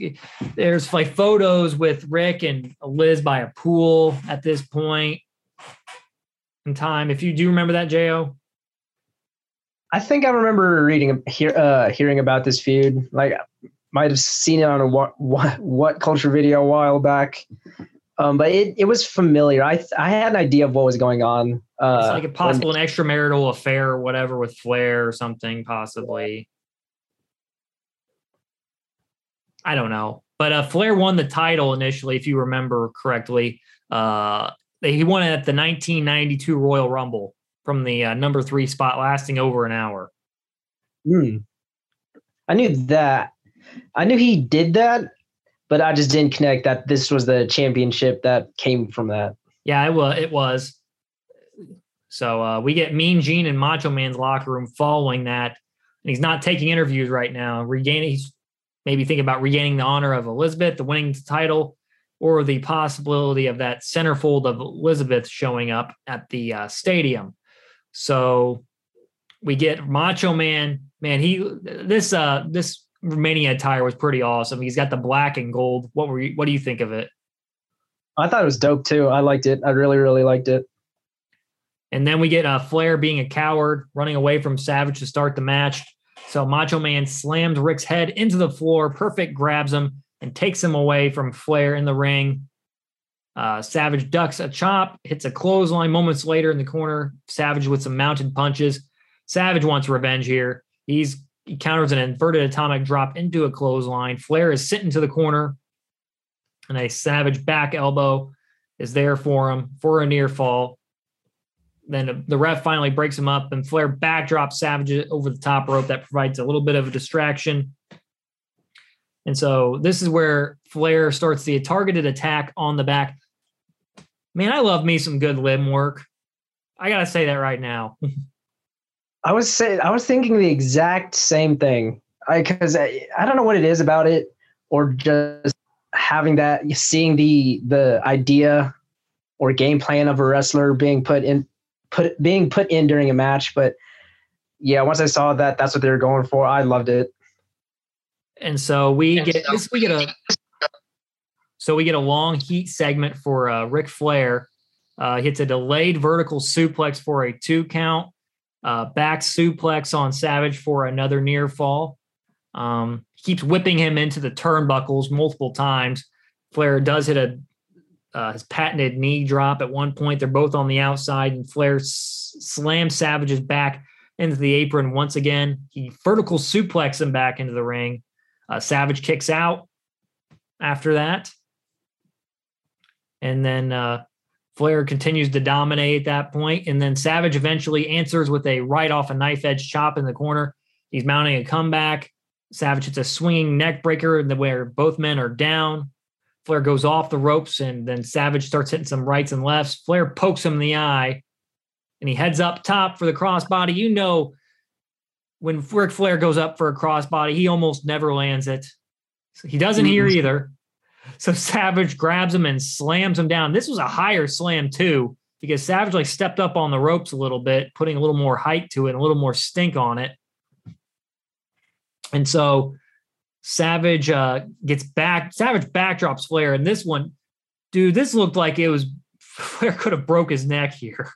there's like photos with Ric and Liz by a pool at this point in time. If you do remember that, Jo. I think I remember reading hear, uh, hearing about this feud. Like, might have seen it on a what what, WhatCulture video a while back. Um, but it, it was familiar. I I had an idea of what was going on. Uh, it's like a possible when, an extramarital affair or whatever with Flair or something, possibly. I don't know. But uh, Flair won the title initially, if you remember correctly. Uh, he won it at the 1992 Royal Rumble from the uh, number three spot, lasting over an hour. Hmm. I knew that. I knew he did that, but I just didn't connect that this was the championship that came from that. Yeah, it was. It was. So uh, we get Mean Gene and Macho Man's locker room following that, and he's not taking interviews right now. Regaining, he's maybe thinking about regaining the honor of Elizabeth, the winning title, or the possibility of that centerfold of Elizabeth showing up at the uh, stadium. So we get Macho Man. Man, he this uh this Mania attire was pretty awesome. He's got the black and gold. What were you, what do you think of it? I thought it was dope too. I liked it. I really really liked it. And then we get uh, Flair being a coward, running away from Savage to start the match. So Macho Man slams Ric's head into the floor. Perfect grabs him and takes him away from Flair in the ring. Uh, Savage ducks a chop, hits a clothesline moments later in the corner. Savage with some mounted punches. Savage wants revenge here. He's he counters an inverted atomic drop into a clothesline. Flair is sitting to the corner, and a Savage back elbow is there for him for a near fall. Then the ref finally breaks him up, and Flair backdrops Savage over the top rope. That provides a little bit of a distraction. And so this is where Flair starts the targeted attack on the back. Man, I love me some good limb work. I gotta say that right now. I was say I was thinking the exact same thing. I because I, I don't know what it is about it, or just having that seeing the the idea or game plan of a wrestler being put in put being put in during a match. But yeah, once I saw that that's what they were going for, I loved it. And so we and get so we get a so we get a long heat segment for uh, Ric Flair. Uh, hits a delayed vertical suplex for a two count. Uh, back suplex on Savage for another near fall. Um, keeps whipping him into the turnbuckles multiple times. Flair does hit a uh, his patented knee drop at one point. They're both on the outside, and Flair s- slams Savage's back into the apron once again. He vertical suplex him back into the ring. Uh, Savage kicks out after that. And then uh, Flair continues to dominate at that point, and then Savage eventually answers with a right off a knife edge chop in the corner. He's mounting a comeback. Savage hits a swinging neck breaker where both men are down. Flair goes off the ropes, and then Savage starts hitting some rights and lefts. Flair pokes him in the eye, and he heads up top for the crossbody. You know, when Ric Flair goes up for a crossbody, he almost never lands it. So he doesn't mm-hmm. here either. So Savage grabs him and slams him down. This was a higher slam too, because Savage like stepped up on the ropes a little bit, putting a little more height to it, a little more stink on it. And so Savage uh, gets back. Savage backdrops Flair, and this one, dude, this looked like it was Flair could have broke his neck here.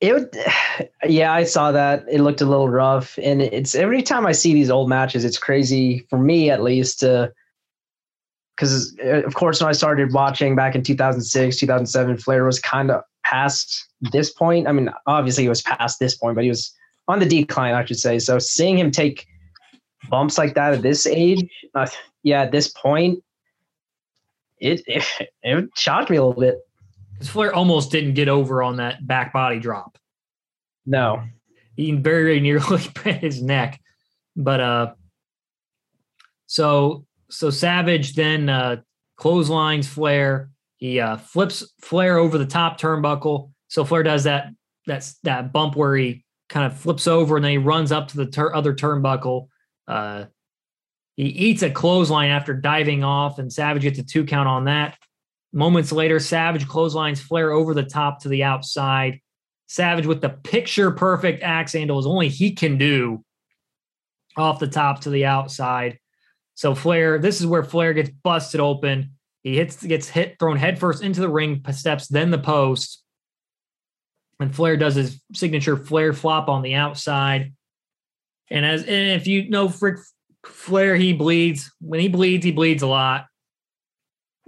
It yeah, I saw that. It looked a little rough, and it's every time I see these old matches, it's crazy for me at least because uh, of course when I started watching back in 2006, 2007, Flair was kind of past this point. I mean, obviously he was past this point, but he was on the decline, I should say. So seeing him take bumps like that at this age, uh, yeah, at this point, it, it it shocked me a little bit. Because Flair almost didn't get over on that back body drop. No. He very very nearly bent his neck. But uh so so Savage then uh clotheslines Flair. He uh flips Flair over the top turnbuckle. So Flair does that that's that bump where he kind of flips over and then he runs up to the ter- other turnbuckle. Uh he eats a clothesline after diving off, and Savage gets a two count on that. Moments later, Savage clotheslines Flair over the top to the outside. Savage with the picture perfect axe handle is only he can do off the top to the outside. So Flair, this is where Flair gets busted open. He hits gets hit thrown headfirst into the ring steps, then the post. And Flair does his signature Flair flop on the outside. And as and if you know Frick Flair, he bleeds. When he bleeds, he bleeds a lot.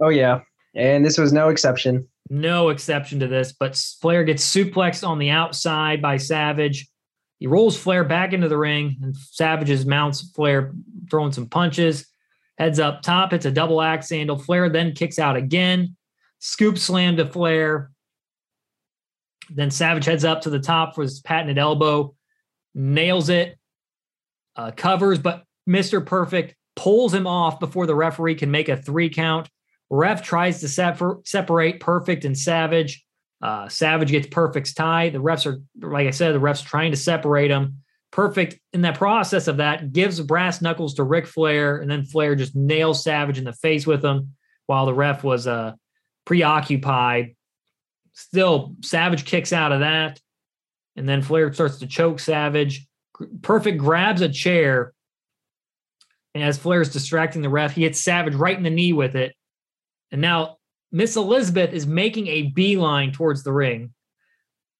Oh yeah and this was no exception. No exception to this, but Flair gets suplexed on the outside by Savage. He rolls Flair back into the ring, and Savage's mounts Flair throwing some punches. Heads up top, it's a double axe handle. Flair then kicks out again. Scoop slam to Flair. Then Savage heads up to the top for his patented elbow, nails it, uh, covers, but Mr. Perfect pulls him off before the referee can make a three count. Ref tries to separ- separate Perfect and Savage. Uh, Savage gets Perfect's tie. The refs are, like I said, the refs trying to separate them. Perfect in that process of that gives brass knuckles to Ric Flair, and then Flair just nails Savage in the face with him while the ref was uh, preoccupied. Still, Savage kicks out of that, and then Flair starts to choke Savage. Perfect grabs a chair, and as Flair is distracting the ref, he hits Savage right in the knee with it. And now Miss Elizabeth is making a beeline towards the ring.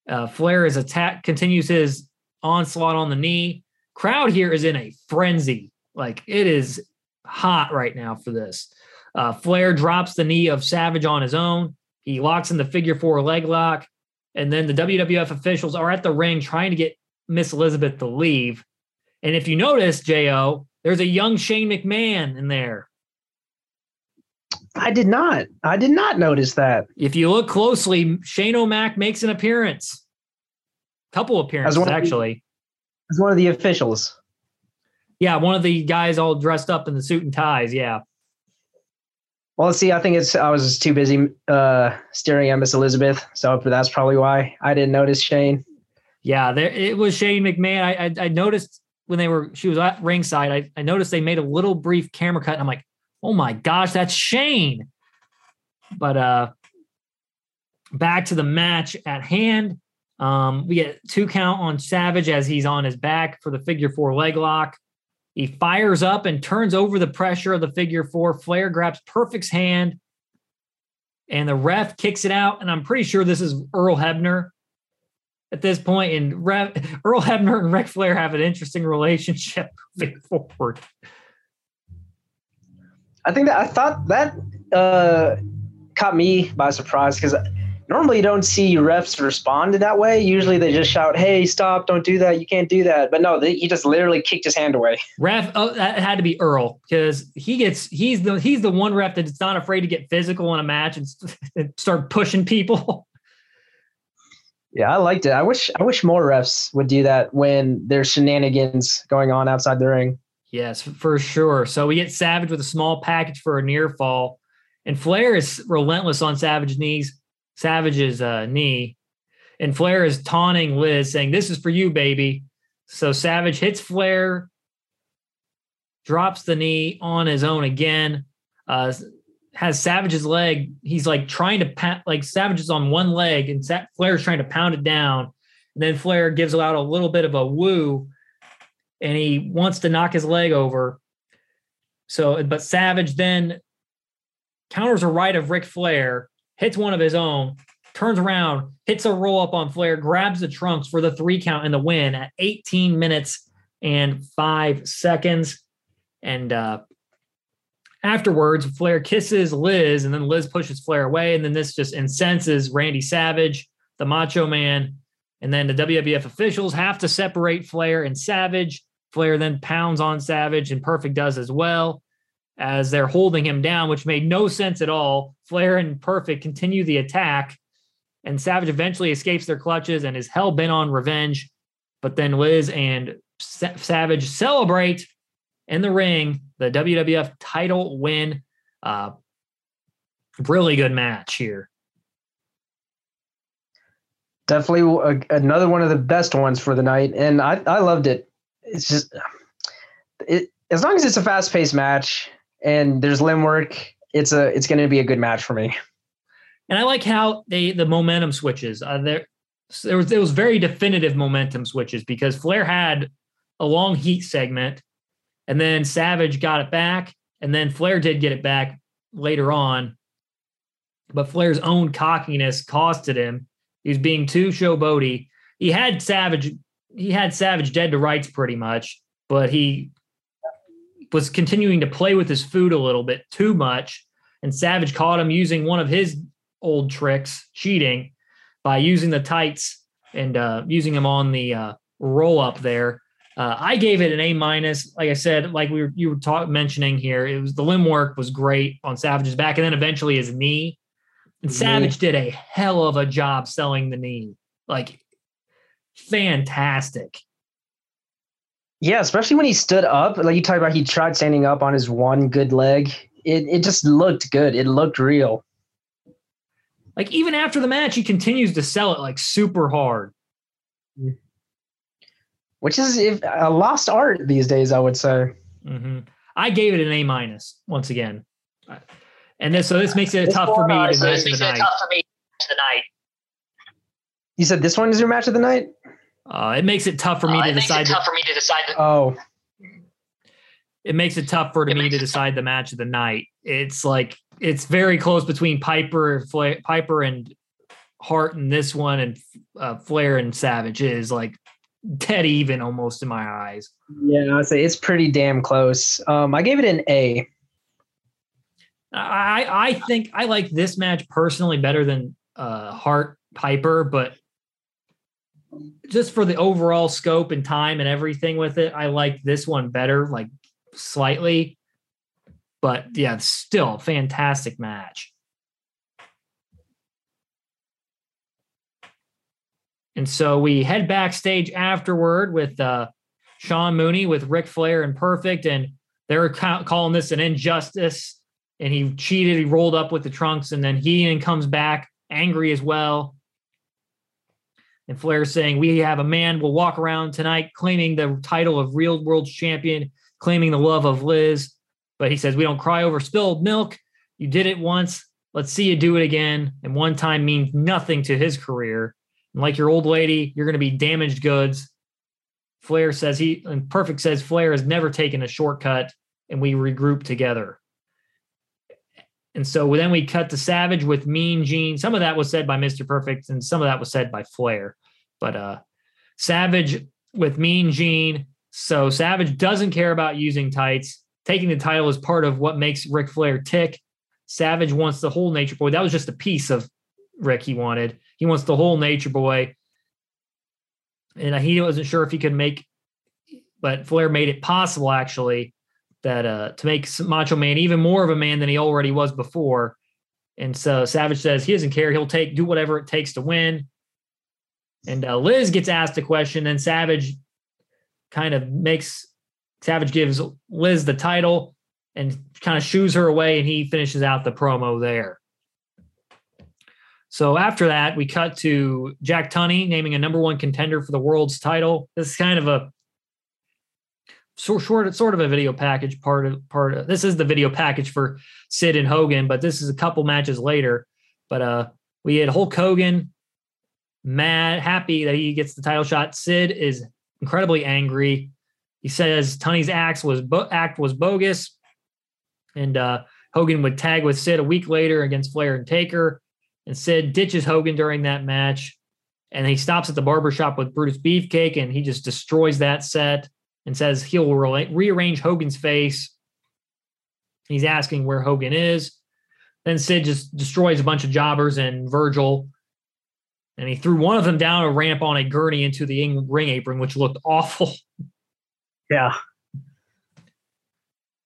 Uh, Flair is attack continues his onslaught on the knee. Crowd here is in a frenzy. Like it is hot right now for this. Uh, Flair drops the knee of Savage on his own. He locks in the figure four leg lock. And then the WWF officials are at the ring trying to get Miss Elizabeth to leave. And if you notice, J.O., there's a young Shane McMahon in there. I did not. I did not notice that. If you look closely, Shane O'Mac makes an appearance. Couple appearances, actually. The, as one of the officials. Yeah, one of the guys all dressed up in the suit and ties. Yeah. Well, see, I think it's I was just too busy uh, staring at Miss Elizabeth, so that's probably why I didn't notice Shane. Yeah, there it was Shane McMahon. I, I, I noticed when they were she was at ringside. I, I noticed they made a little brief camera cut, and I'm like, oh my gosh, that's Shane. But uh back to the match at hand. Um, we get two count on Savage as he's on his back for the figure four leg lock. He fires up and turns over the pressure of the figure four. Flair grabs Perfect's hand and the ref kicks it out. And I'm pretty sure this is Earl Hebner at this point. And Earl Hebner and Ric Flair have an interesting relationship forward. I think that I thought that uh, caught me by surprise because normally you don't see refs respond in that way. Usually they just shout, "Hey, stop! Don't do that! You can't do that!" But no, they, he just literally kicked his hand away. Ref, oh, that had to be Earl because he gets he's the he's the one ref that's not afraid to get physical in a match and, and start pushing people. Yeah, I liked it. I wish I wish more refs would do that when there's shenanigans going on outside the ring. Yes, for sure. So we get Savage with a small package for a near fall, and Flair is relentless on Savage's knees, Savage's uh, knee, and Flair is taunting Liz, saying, "This is for you, baby." So Savage hits Flair, drops the knee on his own again. Uh, has Savage's leg. He's like trying to pat, like Savage is on one leg, and Sa- Flair's trying to pound it down. And then Flair gives out a little bit of a woo, and he wants to knock his leg over. So, but Savage then counters a right of Ric Flair, hits one of his own, turns around, hits a roll up on Flair, grabs the trunks for the three count and the win at 18 minutes and five seconds. And uh, afterwards, Flair kisses Liz, and then Liz pushes Flair away. And then this just incenses Randy Savage, the Macho Man. And then the WWF officials have to separate Flair and Savage. Flair then pounds on Savage, and Perfect does as well as they're holding him down, which made no sense at all. Flair and Perfect continue the attack, and Savage eventually escapes their clutches and is hell bent on revenge. But then Liz and Sa- Savage celebrate in the ring the WWF title win. Uh, really good match here. Definitely a, another one of the best ones for the night, and I, I loved it. It's just it as long as it's a fast paced match and there's limb work, it's a it's going to be a good match for me. And I like how they the momentum switches. Uh, there, there was there was very definitive momentum switches because Flair had a long heat segment, and then Savage got it back, and then Flair did get it back later on. But Flair's own cockiness costed him. He was being too showboaty. He had Savage, he had Savage dead to rights pretty much, but he was continuing to play with his food a little bit too much. And Savage caught him using one of his old tricks, cheating by using the tights and uh, using them on the uh, roll up there. Uh, I gave it an A minus. Like I said, like we were you were talk, mentioning here, it was the limb work was great on Savage's back, and then eventually his knee. And Savage did a hell of a job selling the knee, like fantastic. Yeah, especially when he stood up. Like you talked about, he tried standing up on his one good leg. It it just looked good. It looked real. Like even after the match, he continues to sell it like super hard. Which is if, a lost art these days, I would say. hmm I gave it an A minus once again, and this so this makes it tough for me to match this of makes the night. tough for me tonight. You said this one is your match of the night. Uh, it makes it tough for me Uh, to it makes decide. it the- tough for me to decide. The, Oh, it makes it tough for It me to decide the match of the night. It's like it's very close between Piper, Fla- Piper and Hart in this one, and uh, Flair and Savage It is like dead even almost in my eyes. yeah, I'd say it's pretty damn close. Um, I gave it an A. I I think I like this match personally better than uh, Hart Piper, but just for the overall scope and time and everything with it, I like this one better, like slightly. But yeah, still fantastic match. And so we head backstage afterward with uh, Sean Mooney with Ric Flair and Perfect, and they're ca- calling this an injustice. And he cheated. He rolled up with the trunks, and then Heenan comes back angry as well. And Flair saying, "We have a man will walk around tonight claiming the title of real world champion, claiming the love of Liz." But he says, "We don't cry over spilled milk. You did it once. Let's see you do it again." And one time means nothing to his career. And like your old lady, you're going to be damaged goods. Flair says he and Perfect says Flair has never taken a shortcut, and we regroup together. And so then we cut to Savage with Mean Gene. Some of that was said by Mr. Perfect, and some of that was said by Flair. But uh, Savage with Mean Gene. So Savage doesn't care about using tights. Taking the title is part of what makes Ric Flair tick. Savage wants the whole Nature Boy. That was just a piece of Ric he wanted. He wants the whole Nature Boy. And he wasn't sure if he could make, but Flair made it possible actually that uh, to make Macho Man even more of a man than he already was before. And so Savage says he doesn't care. He'll take do whatever it takes to win. And uh, Liz gets asked a question, and Savage kind of makes Savage gives Liz the title and kind of shoos her away, and he finishes out the promo there. So after that, we cut to Jack Tunney naming a number one contender for the world's title. This is kind of a sort short, sort of a video package part of part of this is the video package for Sid and Hogan, but this is a couple matches later. But uh we had Hulk Hogan mad, happy that he gets the title shot. Sid is incredibly angry. He says Tunney's act was bo- act was bogus, and uh, Hogan would tag with Sid a week later against Flair and Taker. And Sid ditches Hogan during that match, and he stops at the barbershop with Brutus Beefcake, and he just destroys that set and says he'll re- rearrange Hogan's face. He's asking where Hogan is. Then Sid just destroys a bunch of jobbers and Virgil and he threw one of them down a ramp on a gurney into the ring apron, which looked awful. Yeah.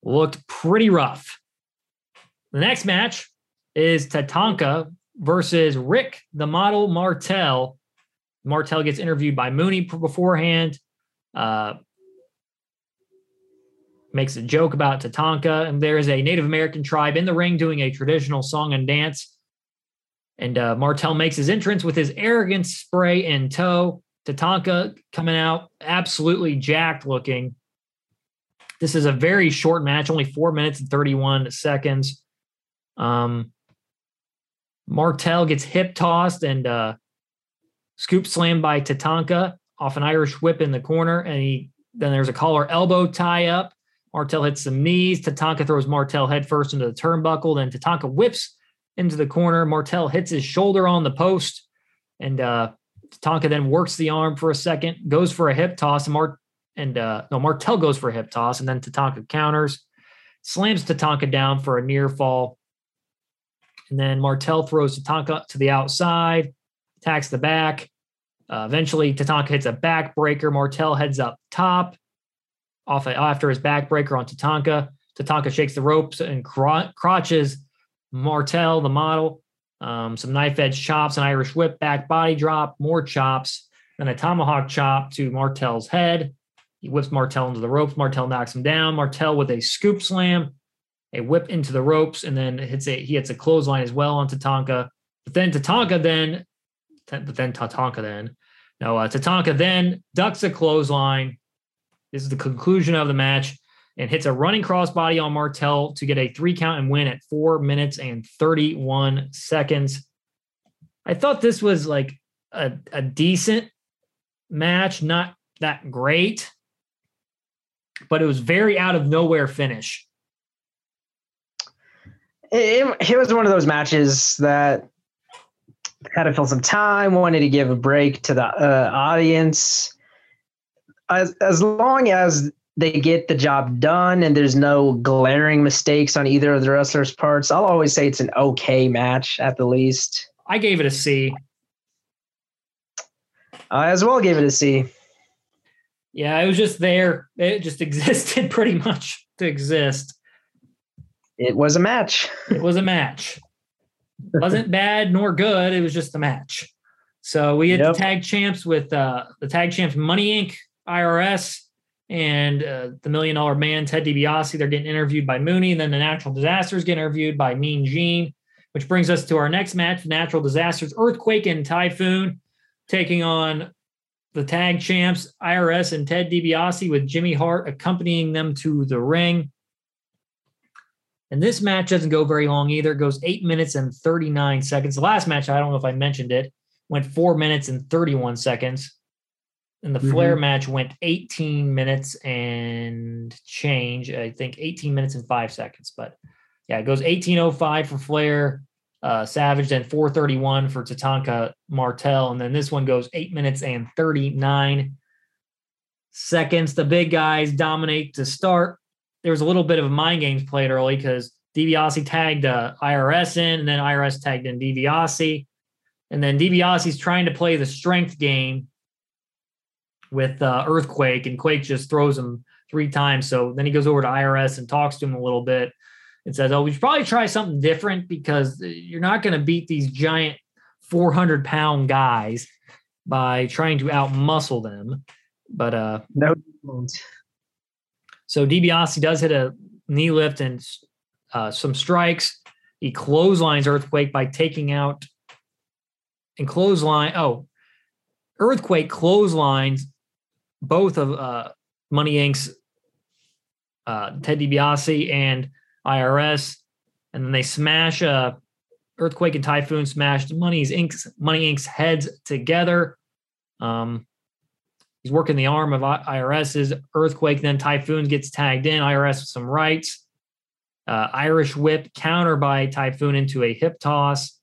Looked pretty rough. The next match is Tatanka versus Rick, the model Martel. Martel gets interviewed by Mooney beforehand, uh, makes a joke about Tatanka, and there is a Native American tribe in the ring doing a traditional song and dance. And uh, Martel makes his entrance with his arrogance spray in tow. Tatanka coming out absolutely jacked looking. This is a very short match, only four minutes and 31 seconds. Um, Martel gets hip tossed and uh, scoop slammed by Tatanka off an Irish whip in the corner. And he then there's a collar elbow tie up. Martel hits some knees. Tatanka throws Martel headfirst into the turnbuckle. Then Tatanka whips into the corner. Martel hits his shoulder on the post, and uh, Tonka then works the arm for a second, goes for a hip toss, and and uh, no Martel goes for a hip toss, and then Tatanka counters, slams Tatanka down for a near fall, and then Martel throws Tatanka to the outside, attacks the back. Uh, eventually, Tatanka hits a backbreaker. Martel heads up top, off after his backbreaker on Tatanka. Tatanka shakes the ropes and crotches Martel, the model, um, some knife edge chops, an Irish whip, back body drop, more chops, then a tomahawk chop to Martel's head. He whips Martel into the ropes. Martel knocks him down. Martel with a scoop slam, a whip into the ropes, and then hits a he hits a clothesline as well on Tatanka. But then Tatanka then, but then Tatanka then, no, uh, Tatanka then ducks a clothesline. This is the conclusion of the match and hits a running crossbody on Martel to get a three count and win at four minutes and 31 seconds. I thought this was like a, a decent match, not that great, but it was very out of nowhere finish. It, it was one of those matches that had to fill some time, wanted to give a break to the uh, audience. As, as long as they get the job done and there's no glaring mistakes on either of the wrestlers' parts. I'll always say it's an okay match at the least. I gave it a C. I as well gave it a C. Yeah, it was just there. It just existed pretty much to exist. It was a match. It was a match. wasn't bad nor good. It was just a match. So we had yep. the tag champs with uh, the tag champs Money Inc. IRS and uh, the Million Dollar Man, Ted DiBiase, they're getting interviewed by Mooney. And then the Natural Disasters get interviewed by Mean Gene, which brings us to our next match Natural Disasters, Earthquake and Typhoon, taking on the tag champs, IRS and Ted DiBiase, with Jimmy Hart accompanying them to the ring. And this match doesn't go very long either. It goes eight minutes and 39 seconds. The last match, I don't know if I mentioned it, went four minutes and 31 seconds. And the mm-hmm. Flair match went 18 minutes and change. I think 18 minutes and five seconds. But yeah, it goes 1805 for Flair, uh, Savage, then 431 for Tatanka Martel. And then this one goes eight minutes and 39 seconds. The big guys dominate to start. There was a little bit of mind games played early because DiBiase tagged uh, IRS in, and then IRS tagged in DiBiase. And then DiBiase's trying to play the strength game with uh, Earthquake, and Quake just throws him three times. So then he goes over to IRS and talks to him a little bit and says, "Oh, we should probably try something different because you're not going to beat these giant 400 pound guys by trying to outmuscle them." But uh, no. So DiBiase does hit a knee lift and uh, some strikes. He clotheslines Earthquake by taking out and clothesline. Oh, Earthquake clotheslines both of uh, Money Inc.'s uh, Ted DiBiase and IRS, and then they smash uh, Earthquake and Typhoon smashed Money's Inc.'s Money Inc.'s heads together. Um, he's working the arm of IRS's Earthquake. Then Typhoon gets tagged in. IRS with some rights. Uh, Irish whip counter by Typhoon into a hip toss.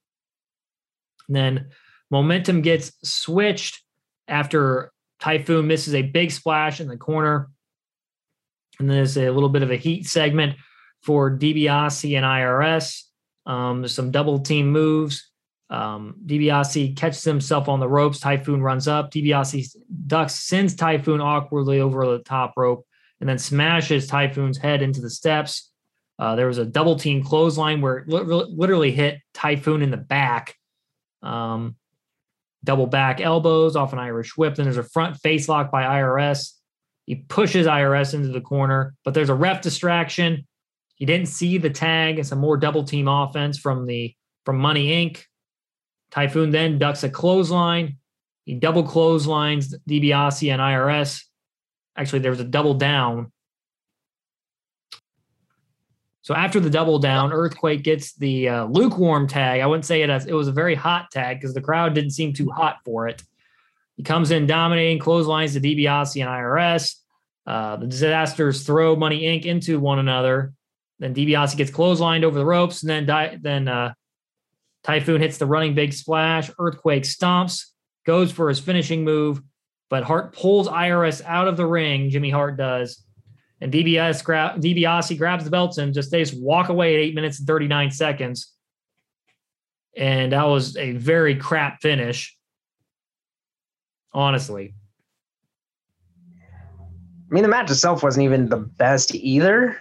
And then momentum gets switched after Typhoon misses a big splash in the corner. And there's a little bit of a heat segment for DiBiase and IRS. Um, there's some double team moves. Um, DiBiase catches himself on the ropes. Typhoon runs up. DiBiase ducks, sends Typhoon awkwardly over the top rope, and then smashes Typhoon's head into the steps. Uh, there was a double team clothesline where it literally hit Typhoon in the back. Um, double back elbows off an Irish whip. Then there's a front face lock by IRS. He pushes IRS into the corner, but there's a ref distraction. He didn't see the tag. It's a more double team offense from the from Money Inc. Typhoon then ducks a clothesline. He double clotheslines DiBiase and IRS. Actually, there was a double down. So after the double down, Earthquake gets the uh, lukewarm tag. I wouldn't say it as it was a very hot tag because the crowd didn't seem too hot for it. He comes in dominating, clotheslines the DiBiase and IRS. Uh, the disasters throw Money Inc. into one another. Then DiBiase gets clotheslined over the ropes, and then di- then uh, Typhoon hits the running big splash. Earthquake stomps, goes for his finishing move, but Hart pulls IRS out of the ring. Jimmy Hart does, and DBS DiBiase grabs the belts and just they just walk away at eight minutes and thirty nine seconds. And that was a very crap finish, honestly. I mean, the match itself wasn't even the best either.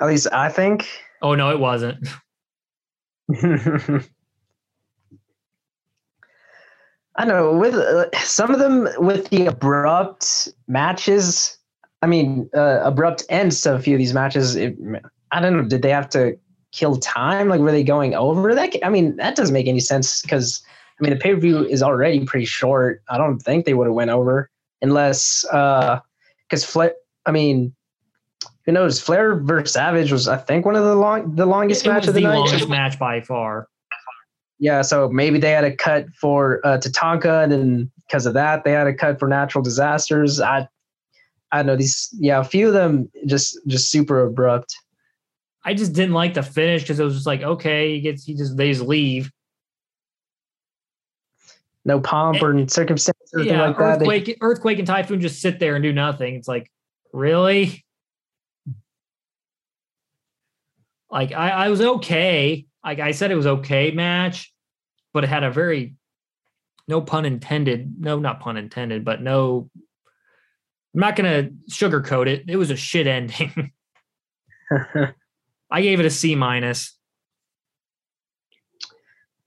At least I think. Oh no, it wasn't. I don't know with uh, some of them with the abrupt matches. I mean, uh, abrupt ends to a few of these matches. It, I don't know. Did they have to kill time? Like, were they going over that? I mean, that doesn't make any sense because I mean, the pay per view is already pretty short. I don't think they would have went over unless because uh, Flair. I mean, who knows? Flair versus Savage was, I think, one of the long, the longest it match of the, night the night. longest match by far. Yeah, so maybe they had a cut for uh, Tatanka, and then because of that, they had a cut for natural disasters. I, I don't know these. Yeah, a few of them just just super abrupt. I just didn't like the finish because it was just like, okay, he gets, he just they just leave. No pomp or circumstance or anything yeah, like that. earthquake, They, earthquake, and typhoon just sit there and do nothing. It's like, really? Like I, I was okay. Like I said, it was okay match, but it had a very, no pun intended. No, not pun intended, but no. I'm not gonna sugarcoat it. It was a shit ending. I gave it a C minus.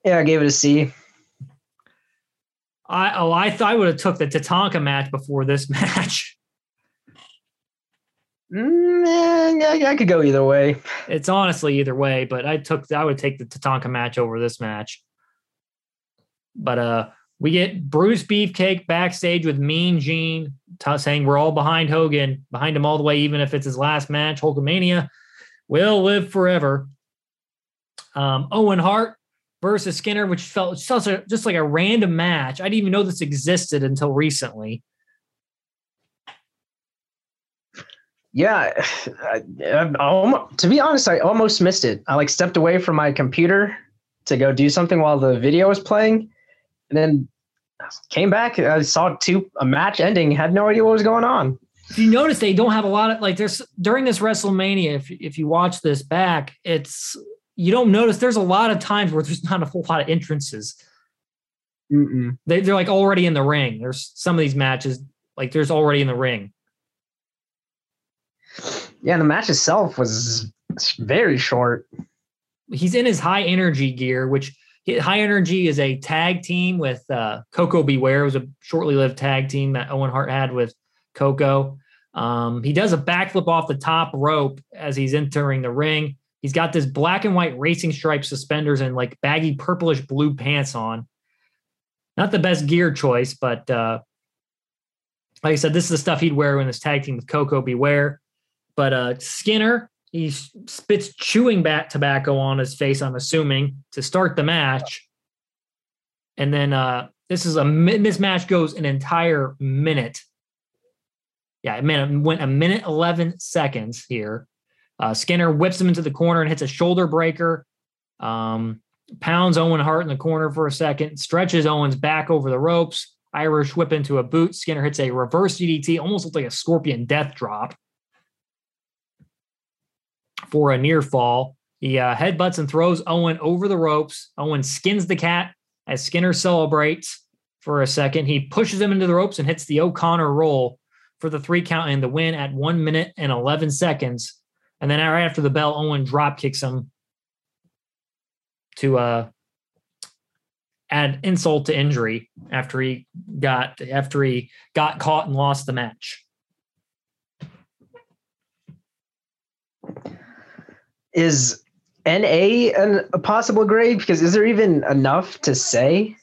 yeah, I gave it a C. I oh I thought I would have took the Tatanka match before this match. Mm, yeah, I could go either way. It's honestly either way, but I took I would take the Tatanka match over this match. But uh we get Bruce Beefcake backstage with Mean Gene t- saying we're all behind Hogan, behind him all the way, even if it's his last match. Hulkamania will live forever. Um, Owen Hart versus Skinner, which felt just like a random match. I didn't even know this existed until recently. Yeah, I, I, almost, to be honest, I almost missed it. I like stepped away from my computer to go do something while the video was playing, and then came back. I saw two a match ending. Had no idea what was going on. If you notice, they don't have a lot of like there's during this WrestleMania. If if you watch this back, it's you don't notice there's a lot of times where there's not a whole lot of entrances. Mm-mm. They, they're like already in the ring. There's some of these matches like there's already in the ring. Yeah, the match itself was very short. He's in his high energy gear, which high energy is a tag team with uh, Koko B. Ware. It was a shortly lived tag team that Owen Hart had with Koko. Um, he does a backflip off the top rope as he's entering the ring. He's got this black and white racing stripe suspenders and like baggy purplish blue pants on. Not the best gear choice, but uh, like I said, this is the stuff he'd wear in his tag team with Koko B. But uh, Skinner, he spits chewing bat tobacco on his face, I'm assuming, to start the match. And then uh, this is a this match goes an entire minute. Yeah, it went a minute 11 seconds here. Uh, Skinner whips him into the corner and hits a shoulder breaker. Um, pounds Owen Hart in the corner for a second, stretches Owens back over the ropes. Irish whip into a boot. Skinner hits a reverse DDT, almost looked like a scorpion death drop for a near fall. He uh, headbutts and throws Owen over the ropes. Owen skins the cat as Skinner celebrates for a second. He pushes him into the ropes and hits the O'Connor roll for the three count and the win at one minute and 11 seconds. And then right after the bell, Owen drop kicks him to uh, add insult to injury after he got after he got caught and lost the match. Is NA an, a possible grade? Because is there even enough to say?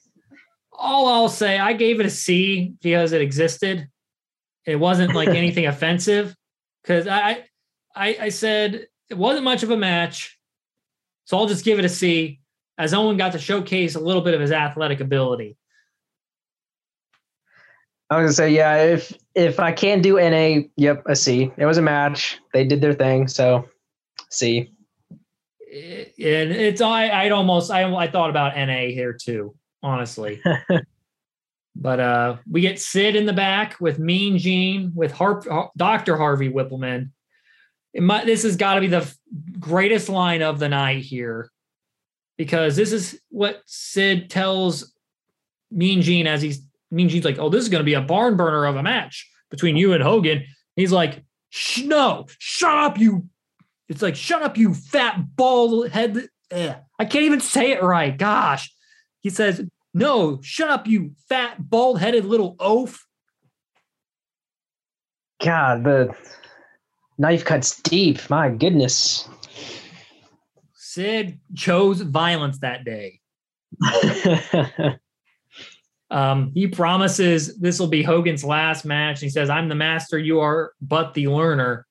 All I'll say, I gave it a C because it existed. It wasn't like anything offensive. Because I, I, I said it wasn't much of a match, so I'll just give it a C. As Owen got to showcase a little bit of his athletic ability. I was gonna say, yeah, if if I can't do NA, yep, a C. It was a match. They did their thing, so C and it's I I'd almost I I thought about NA here too, honestly. but uh we get Sid in the back with Mean Gene with Harp, Dr. Harvey Wippleman. Might, this has got to be the greatest line of the night here because this is what Sid tells Mean Gene as he's Mean Gene's like, "Oh, this is going to be a barn burner of a match between you and Hogan." He's like, "No, shut up, you it's like, shut up, you fat bald head. Ugh. I can't even say it right. Gosh. He says, no, shut up, you fat bald headed little oaf. God, the knife cuts deep. My goodness. Sid chose violence that day. um, he promises this will be Hogan's last match. He says, I'm the master, you are but the learner.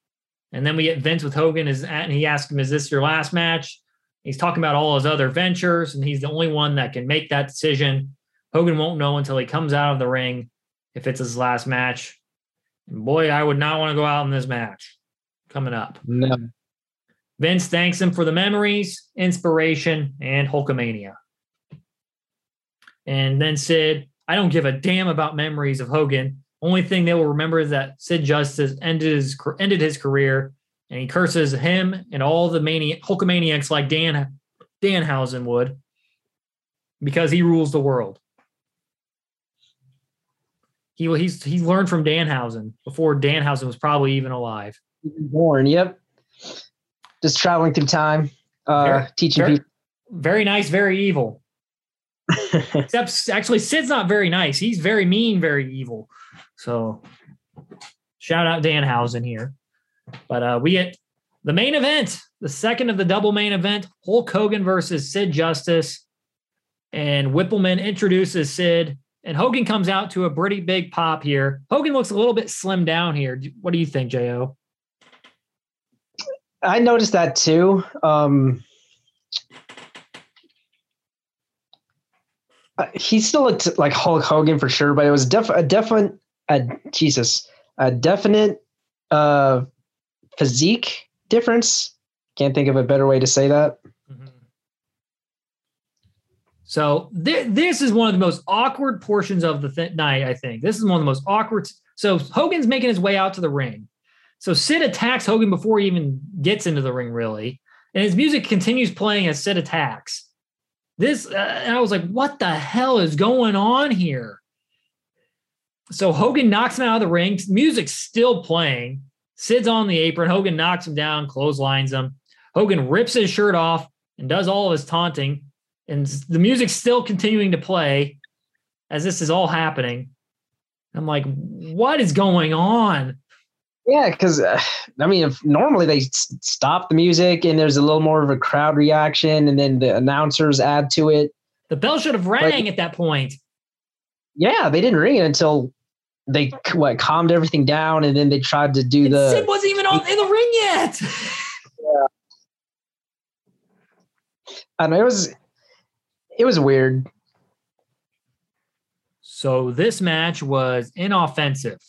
And then we get Vince with Hogan is and he asks him, "Is this your last match?" He's talking about all his other ventures, and he's the only one that can make that decision. Hogan won't know until he comes out of the ring if it's his last match. And boy, I would not want to go out in this match coming up. No. Vince thanks him for the memories, inspiration, and Hulkamania. And then Sid, I don't give a damn about memories of Hogan. Only thing they will remember is that Sid Justice ended his ended his career, and he curses him and all the mani- Hulkamaniacs like Dan Danhausen would, because he rules the world. He he's he learned from Danhausen before Danhausen was probably even alive. Born, yep. Just traveling through time, uh, very, teaching very, people. Very nice, very evil. Except actually, Sid's not very nice. He's very mean, very evil. So shout out Danhausen here. But uh, we get the main event, the second of the double main event, Hulk Hogan versus Sid Justice. And Whippleman introduces Sid, and Hogan comes out to a pretty big pop here. Hogan looks a little bit slim down here. What do you think, Jo? I noticed that too. Um, uh, he still looked like Hulk Hogan for sure, but it was def- a definite a Jesus, a definite uh physique difference. Can't think of a better way to say that. Mhm. So thi- this is one of the most awkward portions of the th- night. I think this is one of the most awkward. So Hogan's making his way out to the ring. So Sid attacks Hogan before he even gets into the ring, really, and his music continues playing as Sid attacks. This, uh, and I was like, "What the hell is going on here?" So Hogan knocks him out of the ring. Music's still playing. Sid's on the apron. Hogan knocks him down, clotheslines him. Hogan rips his shirt off and does all of his taunting, and the music's still continuing to play as this is all happening. I'm like, what is going on? Yeah, because uh, I mean, if normally they s- stop the music and there's a little more of a crowd reaction, and then the announcers add to it. The bell should have rang at that point. Yeah, they didn't ring it until they what calmed everything down, and then they tried to do And the. Sid wasn't even on, in the ring yet. I don't know. It was it was weird. So this match was inoffensive.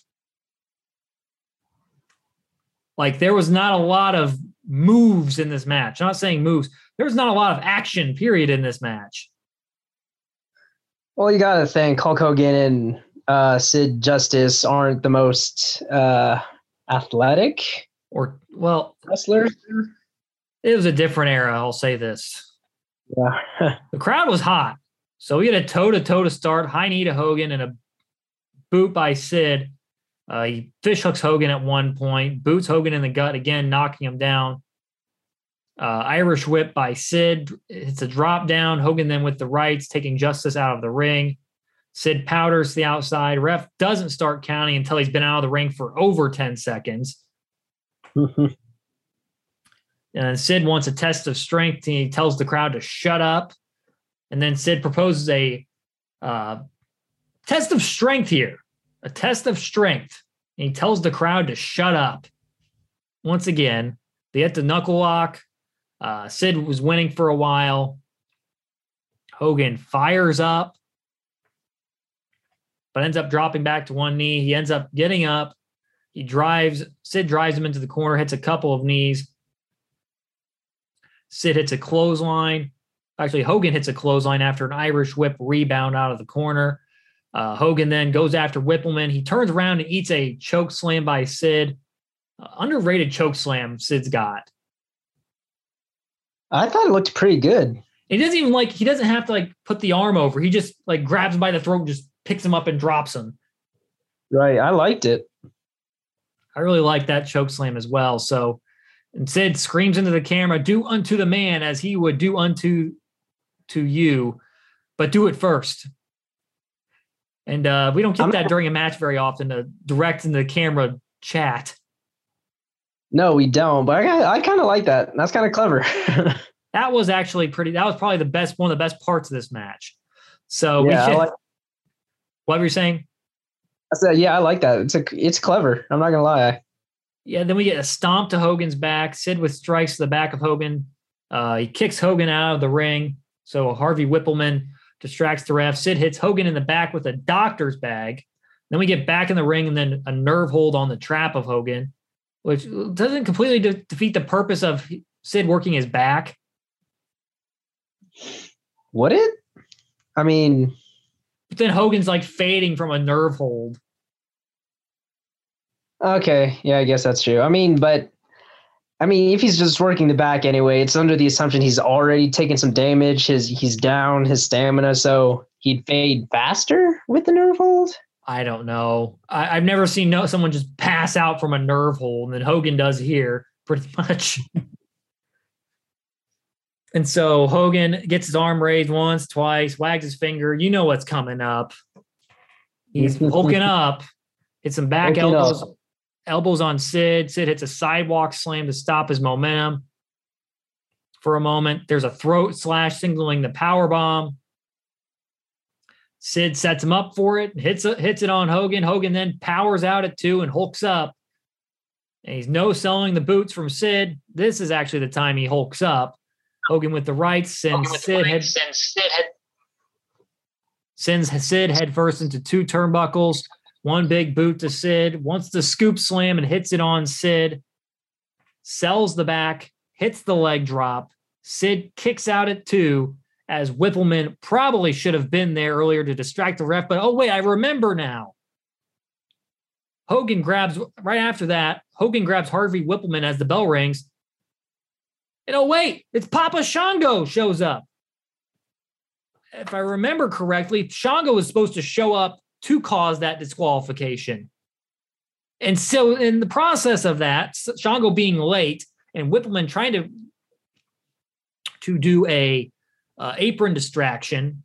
Like there was not a lot of moves in this match. I'm not saying moves. There was not a lot of action, period, in this match. Well, you got to think Hulk Hogan and uh, Sid Justice aren't the most uh, athletic Or well, wrestlers. it was a different era. I'll say this. Yeah. The crowd was hot. So we had a toe to toe to start, high knee to Hogan and a boot by Sid. Uh, he fish hooks Hogan at one point, boots Hogan in the gut again, knocking him down. Uh, Irish whip by Sid. It's a drop down. Hogan then with the rights, taking Justice out of the ring. Sid powders the outside. Ref doesn't start counting until he's been out of the ring for over 10 seconds. And Sid wants a test of strength. And he tells the crowd to shut up. And then Sid proposes a uh, test of strength here, a test of strength. And he tells the crowd to shut up. Once again, they hit the knuckle lock. Uh, Sid was winning for a while. Hogan fires up, but ends up dropping back to one knee. He ends up getting up. He drives, Sid drives him into the corner, hits a couple of knees. Sid hits a clothesline. Actually, Hogan hits a clothesline after an Irish whip rebound out of the corner. Uh, Hogan then goes after Whippleman. He turns around and eats a choke slam by Sid. Uh, underrated choke slam Sid's got. I thought it looked pretty good. He doesn't even like he doesn't have to like put the arm over. He just like grabs him by the throat and just picks him up and drops him. Right. I liked it. I really like that choke slam as well. So and Sid screams into the camera, do unto the man as he would do unto to you, but do it first. And uh, we don't get I'm- that during a match very often to direct into the camera chat. No, we don't. But I, I kind of like that. That's kind of clever. That was actually pretty. That was probably the best one of the best parts of this match. So we yeah, I should, like, what were you saying? I said, yeah, I like that. It's a, it's clever. I'm not gonna lie. Yeah, then we get a stomp to Hogan's back. Sid with strikes to the back of Hogan. Uh, he kicks Hogan out of the ring. So Harvey Whippleman distracts the ref. Sid hits Hogan in the back with a doctor's bag. Then we get back in the ring and then a nerve hold on the trap of Hogan, which doesn't completely de- defeat the purpose of Sid working his back. Would it? I mean, But then Hogan's like fading from a nerve hold. okay, yeah, I guess that's true. I mean, but I mean, if he's just working the back anyway, it's under the assumption he's already taken some damage. His he's down his stamina, so he'd fade faster with the nerve hold. I don't know. I, I've never seen no someone just pass out from a nerve hold, and then Hogan does here pretty much. And so Hogan gets his arm raised once, twice, wags his finger. You know what's coming up. He's hulking up, hits some back elbows, elbows on Sid. Sid hits a sidewalk slam to stop his momentum for a moment. There's a throat slash signaling the power bomb. Sid sets him up for it, hits it, hits it on Hogan. Hogan then powers out at two and hulks up. And he's no selling the boots from Sid. This is actually the time he hulks up. Hogan with the rights sends the Sid head, Sid sends Sid head first into two turnbuckles. One big boot to Sid. Wants the scoop slam and hits it on Sid. sells the back, hits the leg drop. Sid kicks out at two as Whippleman probably should have been there earlier to distract the ref. But oh, wait, I remember now. Hogan grabs right after that. Hogan grabs Harvey Whippleman as the bell rings. And oh, wait, it's Papa Shango shows up. If I remember correctly, Shango was supposed to show up to cause that disqualification. And so, in the process of that, Shango being late and Whippleman trying to to do a uh, apron distraction,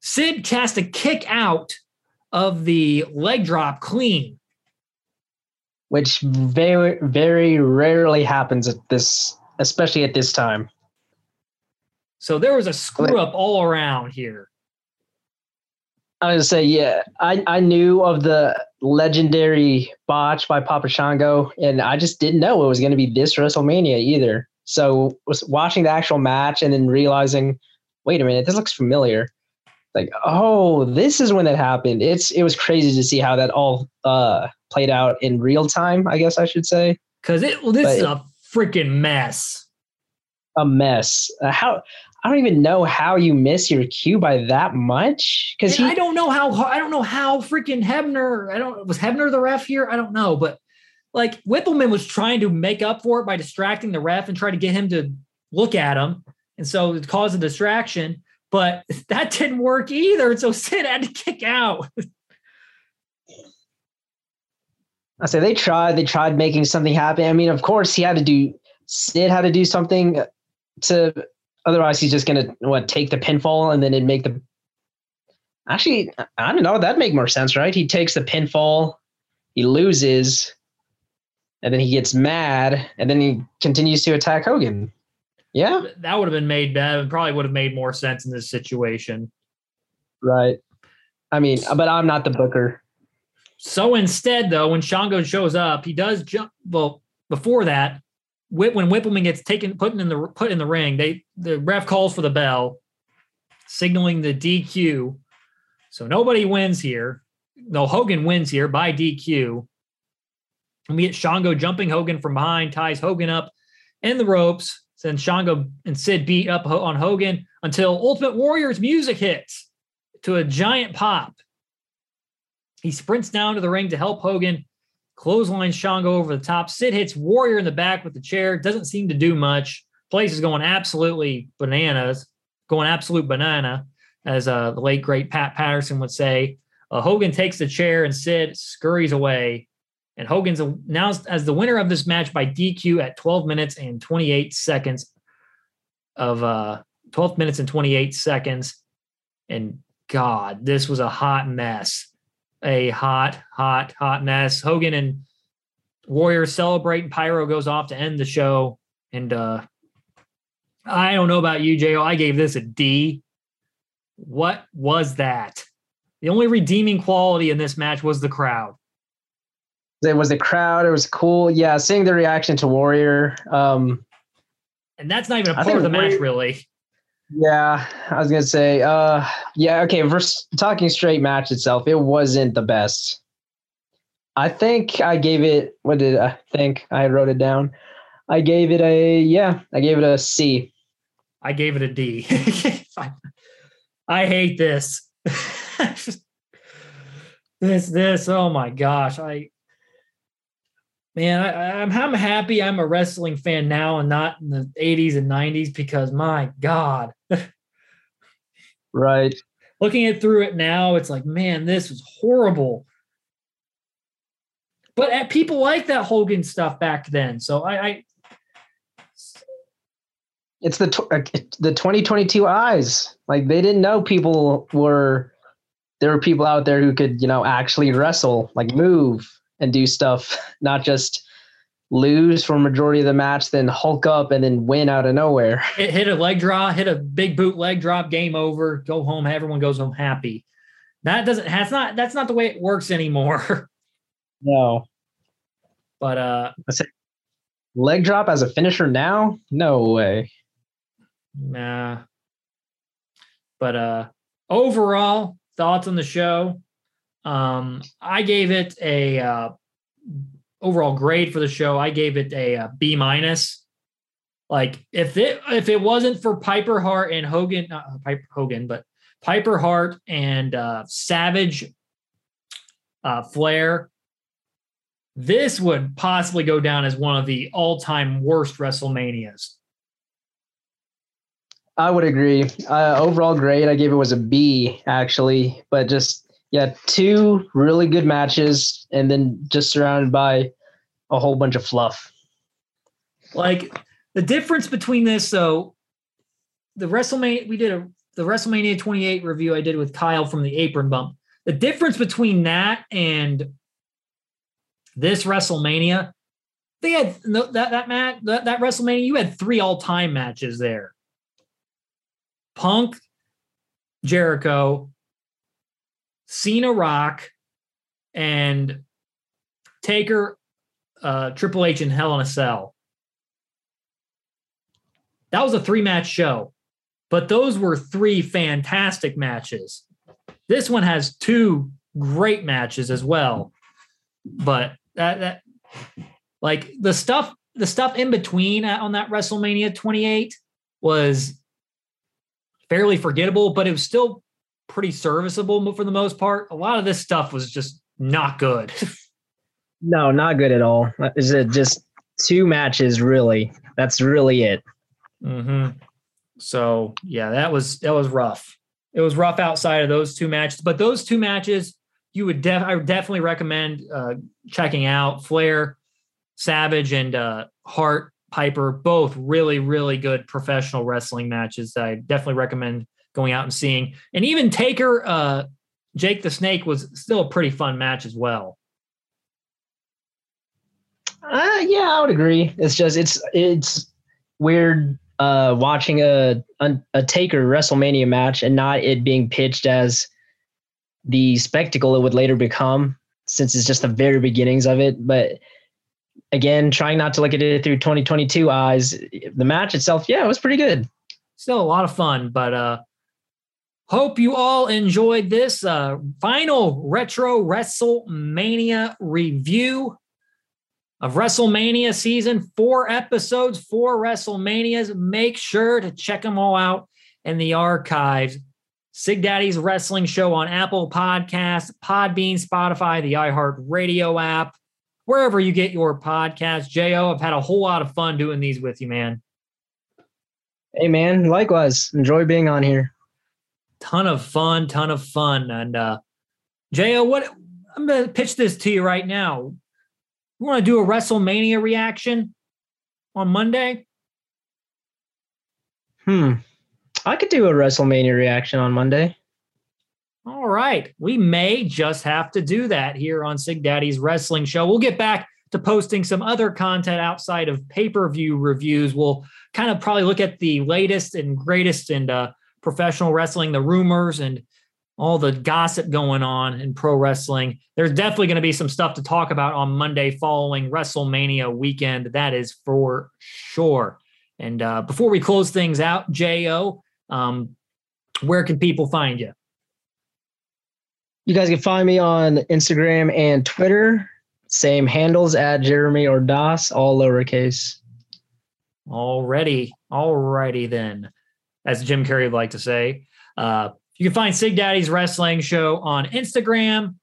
Sid cast a kick out of the leg drop clean, which very very rarely happens at this, especially at this time. So there was a screw up all around here. I was gonna say, yeah, I, I knew of the legendary botch by Papa Shango, and I just didn't know it was gonna be this WrestleMania either. So was watching the actual match and then realizing, wait a minute, this looks familiar. Like, oh, this is when it happened. It's it was crazy to see how that all uh played out in real time, I guess I should say. Cause it well, this but is a freaking mess. A mess. Uh, how I don't even know how you miss your cue by that much. Because I don't know how I don't know how freaking Hebner. I don't was Hebner the ref here. I don't know, but like Whippleman was trying to make up for it by distracting the ref and try to get him to look at him, and so it caused a distraction. But that didn't work either. So Sid had to kick out. I say they tried. They tried making something happen. I mean, of course, he had to do. Sid had to do something to Otherwise, he's just gonna what take the pinfall and then it'd make the. Actually, I don't know. That'd make more sense, right? He takes the pinfall, he loses, and then he gets mad, and then he continues to attack Hogan. Yeah, that would have been made. That probably would have made more sense in this situation. Right. I mean, but I'm not the booker. So instead, though, when Shango shows up, he does jump. Well, before that, when Whippleman gets taken, put in the put in the ring, they the ref calls for the bell, signaling the DQ. So nobody wins here. No, Hogan wins here by DQ. And we get Shango jumping Hogan from behind, ties Hogan up in the ropes. Then Shango and Sid beat up on Hogan until Ultimate Warrior's music hits to a giant pop. He sprints down to the ring to help Hogan Clothesline Shango over the top. Sid hits Warrior in the back with the chair. Doesn't seem to do much. Place is going absolutely bananas, going absolute banana, as uh, the late great Pat Patterson would say. Uh, Hogan takes the chair and Sid scurries away. And Hogan's announced as the winner of this match by DQ at 12 minutes and 28 seconds of uh, 12 minutes and 28 seconds. And God, this was a hot mess a hot, hot, hot mess. Hogan and Warriors celebrate, and Pyro goes off to end the show. And uh, I don't know about you, Jo. I gave this a D. What was that? The only redeeming quality in this match was the crowd. It was the crowd. It was cool. Yeah, seeing the reaction to Warrior. Um, and that's not even a part of the Warrior, match, really. Yeah, I was gonna say, uh, yeah, okay. Versus talking straight match itself, it wasn't the best. I think I gave it. What did I think? I wrote it down. I gave it a yeah. I gave it a C. I gave it a D. I hate this. this this. Oh my gosh! I man, I, am I'm, I'm happy I'm a wrestling fan now and not in the 80s and 90s because my God. right. Looking at through it now, it's like, man, this was horrible. But uh, people like that Hogan stuff back then, so I. I it's the uh, the 2022 eyes. Like they didn't know people were there were people out there who could you know actually wrestle, like move, and do stuff, not just lose for a majority of the match, then hulk up and then win out of nowhere. Hit, hit a leg drop, hit a big boot leg drop, game over, go home, everyone goes home happy. That doesn't that's not that's not the way it works anymore. No. But uh leg drop as a finisher now? No way. Nah. But uh overall, thoughts on the show? Um, I gave it a uh, overall grade for the show, I gave it a, a B minus. Like if it if it wasn't for Piper Hart and Hogan, not Piper Hogan, but Piper Hart and uh, Savage uh, Flair, this would possibly go down as one of the all-time worst WrestleManias. I would agree. Uh, overall grade, I gave it was a B actually, but just yeah, two really good matches, and then just surrounded by a whole bunch of fluff. Like the difference between this, so the WrestleMania we did a the WrestleMania 28 review I did with Kyle from the Apron Bump. The difference between that and this WrestleMania, they had that that match that, that WrestleMania. You had three all time matches there. Punk, Jericho, Cena, Rock, and Taker, uh, Triple H, and Hell in a Cell. That was a three match show, but those were three fantastic matches. This one has two great matches as well, but that that like the stuff the stuff in between on that WrestleMania 28 was fairly forgettable, but it was still pretty serviceable for the most part. A lot of this stuff was just not good. no, not good at all. Is it just two matches? Really, that's really it. Mm-hmm. So yeah, that was that was rough. It was rough outside of those two matches, but those two matches you would def- I would definitely recommend uh, checking out Flair, Savage, and uh, Hart Piper. Both really really good professional wrestling matches. I definitely recommend going out and seeing. And even Taker, uh, Jake the Snake was still a pretty fun match as well. Uh, yeah, I would agree. It's just it's it's weird uh, watching a, a, a Taker WrestleMania match and not it being pitched as the spectacle it would later become, since it's just the very beginnings of it. But again, trying not to look at it through 2022 eyes, the match itself, yeah, it was pretty good. Still a lot of fun, but uh, hope you all enjoyed this uh, final retro WrestleMania review of WrestleMania season, four episodes, four WrestleManias. Make sure to check them all out in the archives. Sig Daddy's Wrestling Show on Apple Podcasts, Podbean, Spotify, the iHeart Radio app, wherever you get your podcasts. Jo, I've had a whole lot of fun doing these with you, man. Hey, man. Likewise. Enjoy being on here. Ton of fun, ton of fun. And uh Jo, what I'm gonna pitch this to you right now. You want to do a WrestleMania reaction on Monday? Hmm. I could do a WrestleMania reaction on Monday. All right. We may just have to do that here on Sig Daddy's Wrestling Show. We'll get back to posting some other content outside of pay per view reviews. We'll kind of probably look at the latest and greatest in uh, professional wrestling, the rumors, and all the gossip going on in pro wrestling. There's definitely going to be some stuff to talk about on Monday following WrestleMania weekend. That is for sure. And uh, before we close things out, Jo, um, where can people find you? You guys can find me on Instagram and Twitter. Same handles at Jeremy or Das, all lowercase. Already, alrighty then, as Jim Carrey would like to say. Uh, you can find Sig Daddy's Wrestling Show on Instagram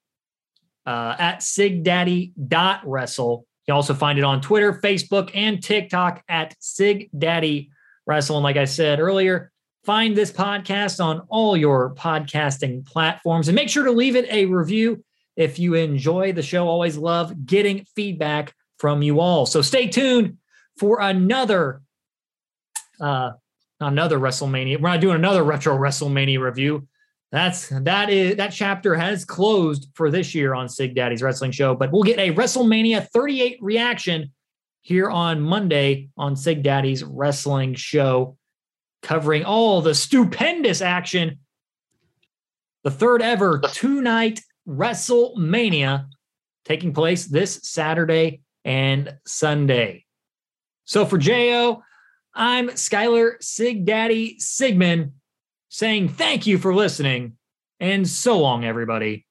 uh, at sigdaddy.wrestle. You can also find it on Twitter, Facebook, and TikTok at Sig Daddy Wrestle. And like I said earlier, find this podcast on all your podcasting platforms and make sure to leave it a review if you enjoy the show. Always love getting feedback from you all. So stay tuned for another uh, another WrestleMania. We're not doing another retro WrestleMania review. That's that is that chapter has closed for this year on Sig Daddy's Wrestling Show, but we'll get a WrestleMania 38 reaction here on Monday on Sig Daddy's Wrestling Show, covering all the stupendous action. The third ever two night WrestleMania taking place this Saturday and Sunday. So for Jo, I'm Skylar Sig Daddy Sigmund saying thank you for listening and so long, everybody.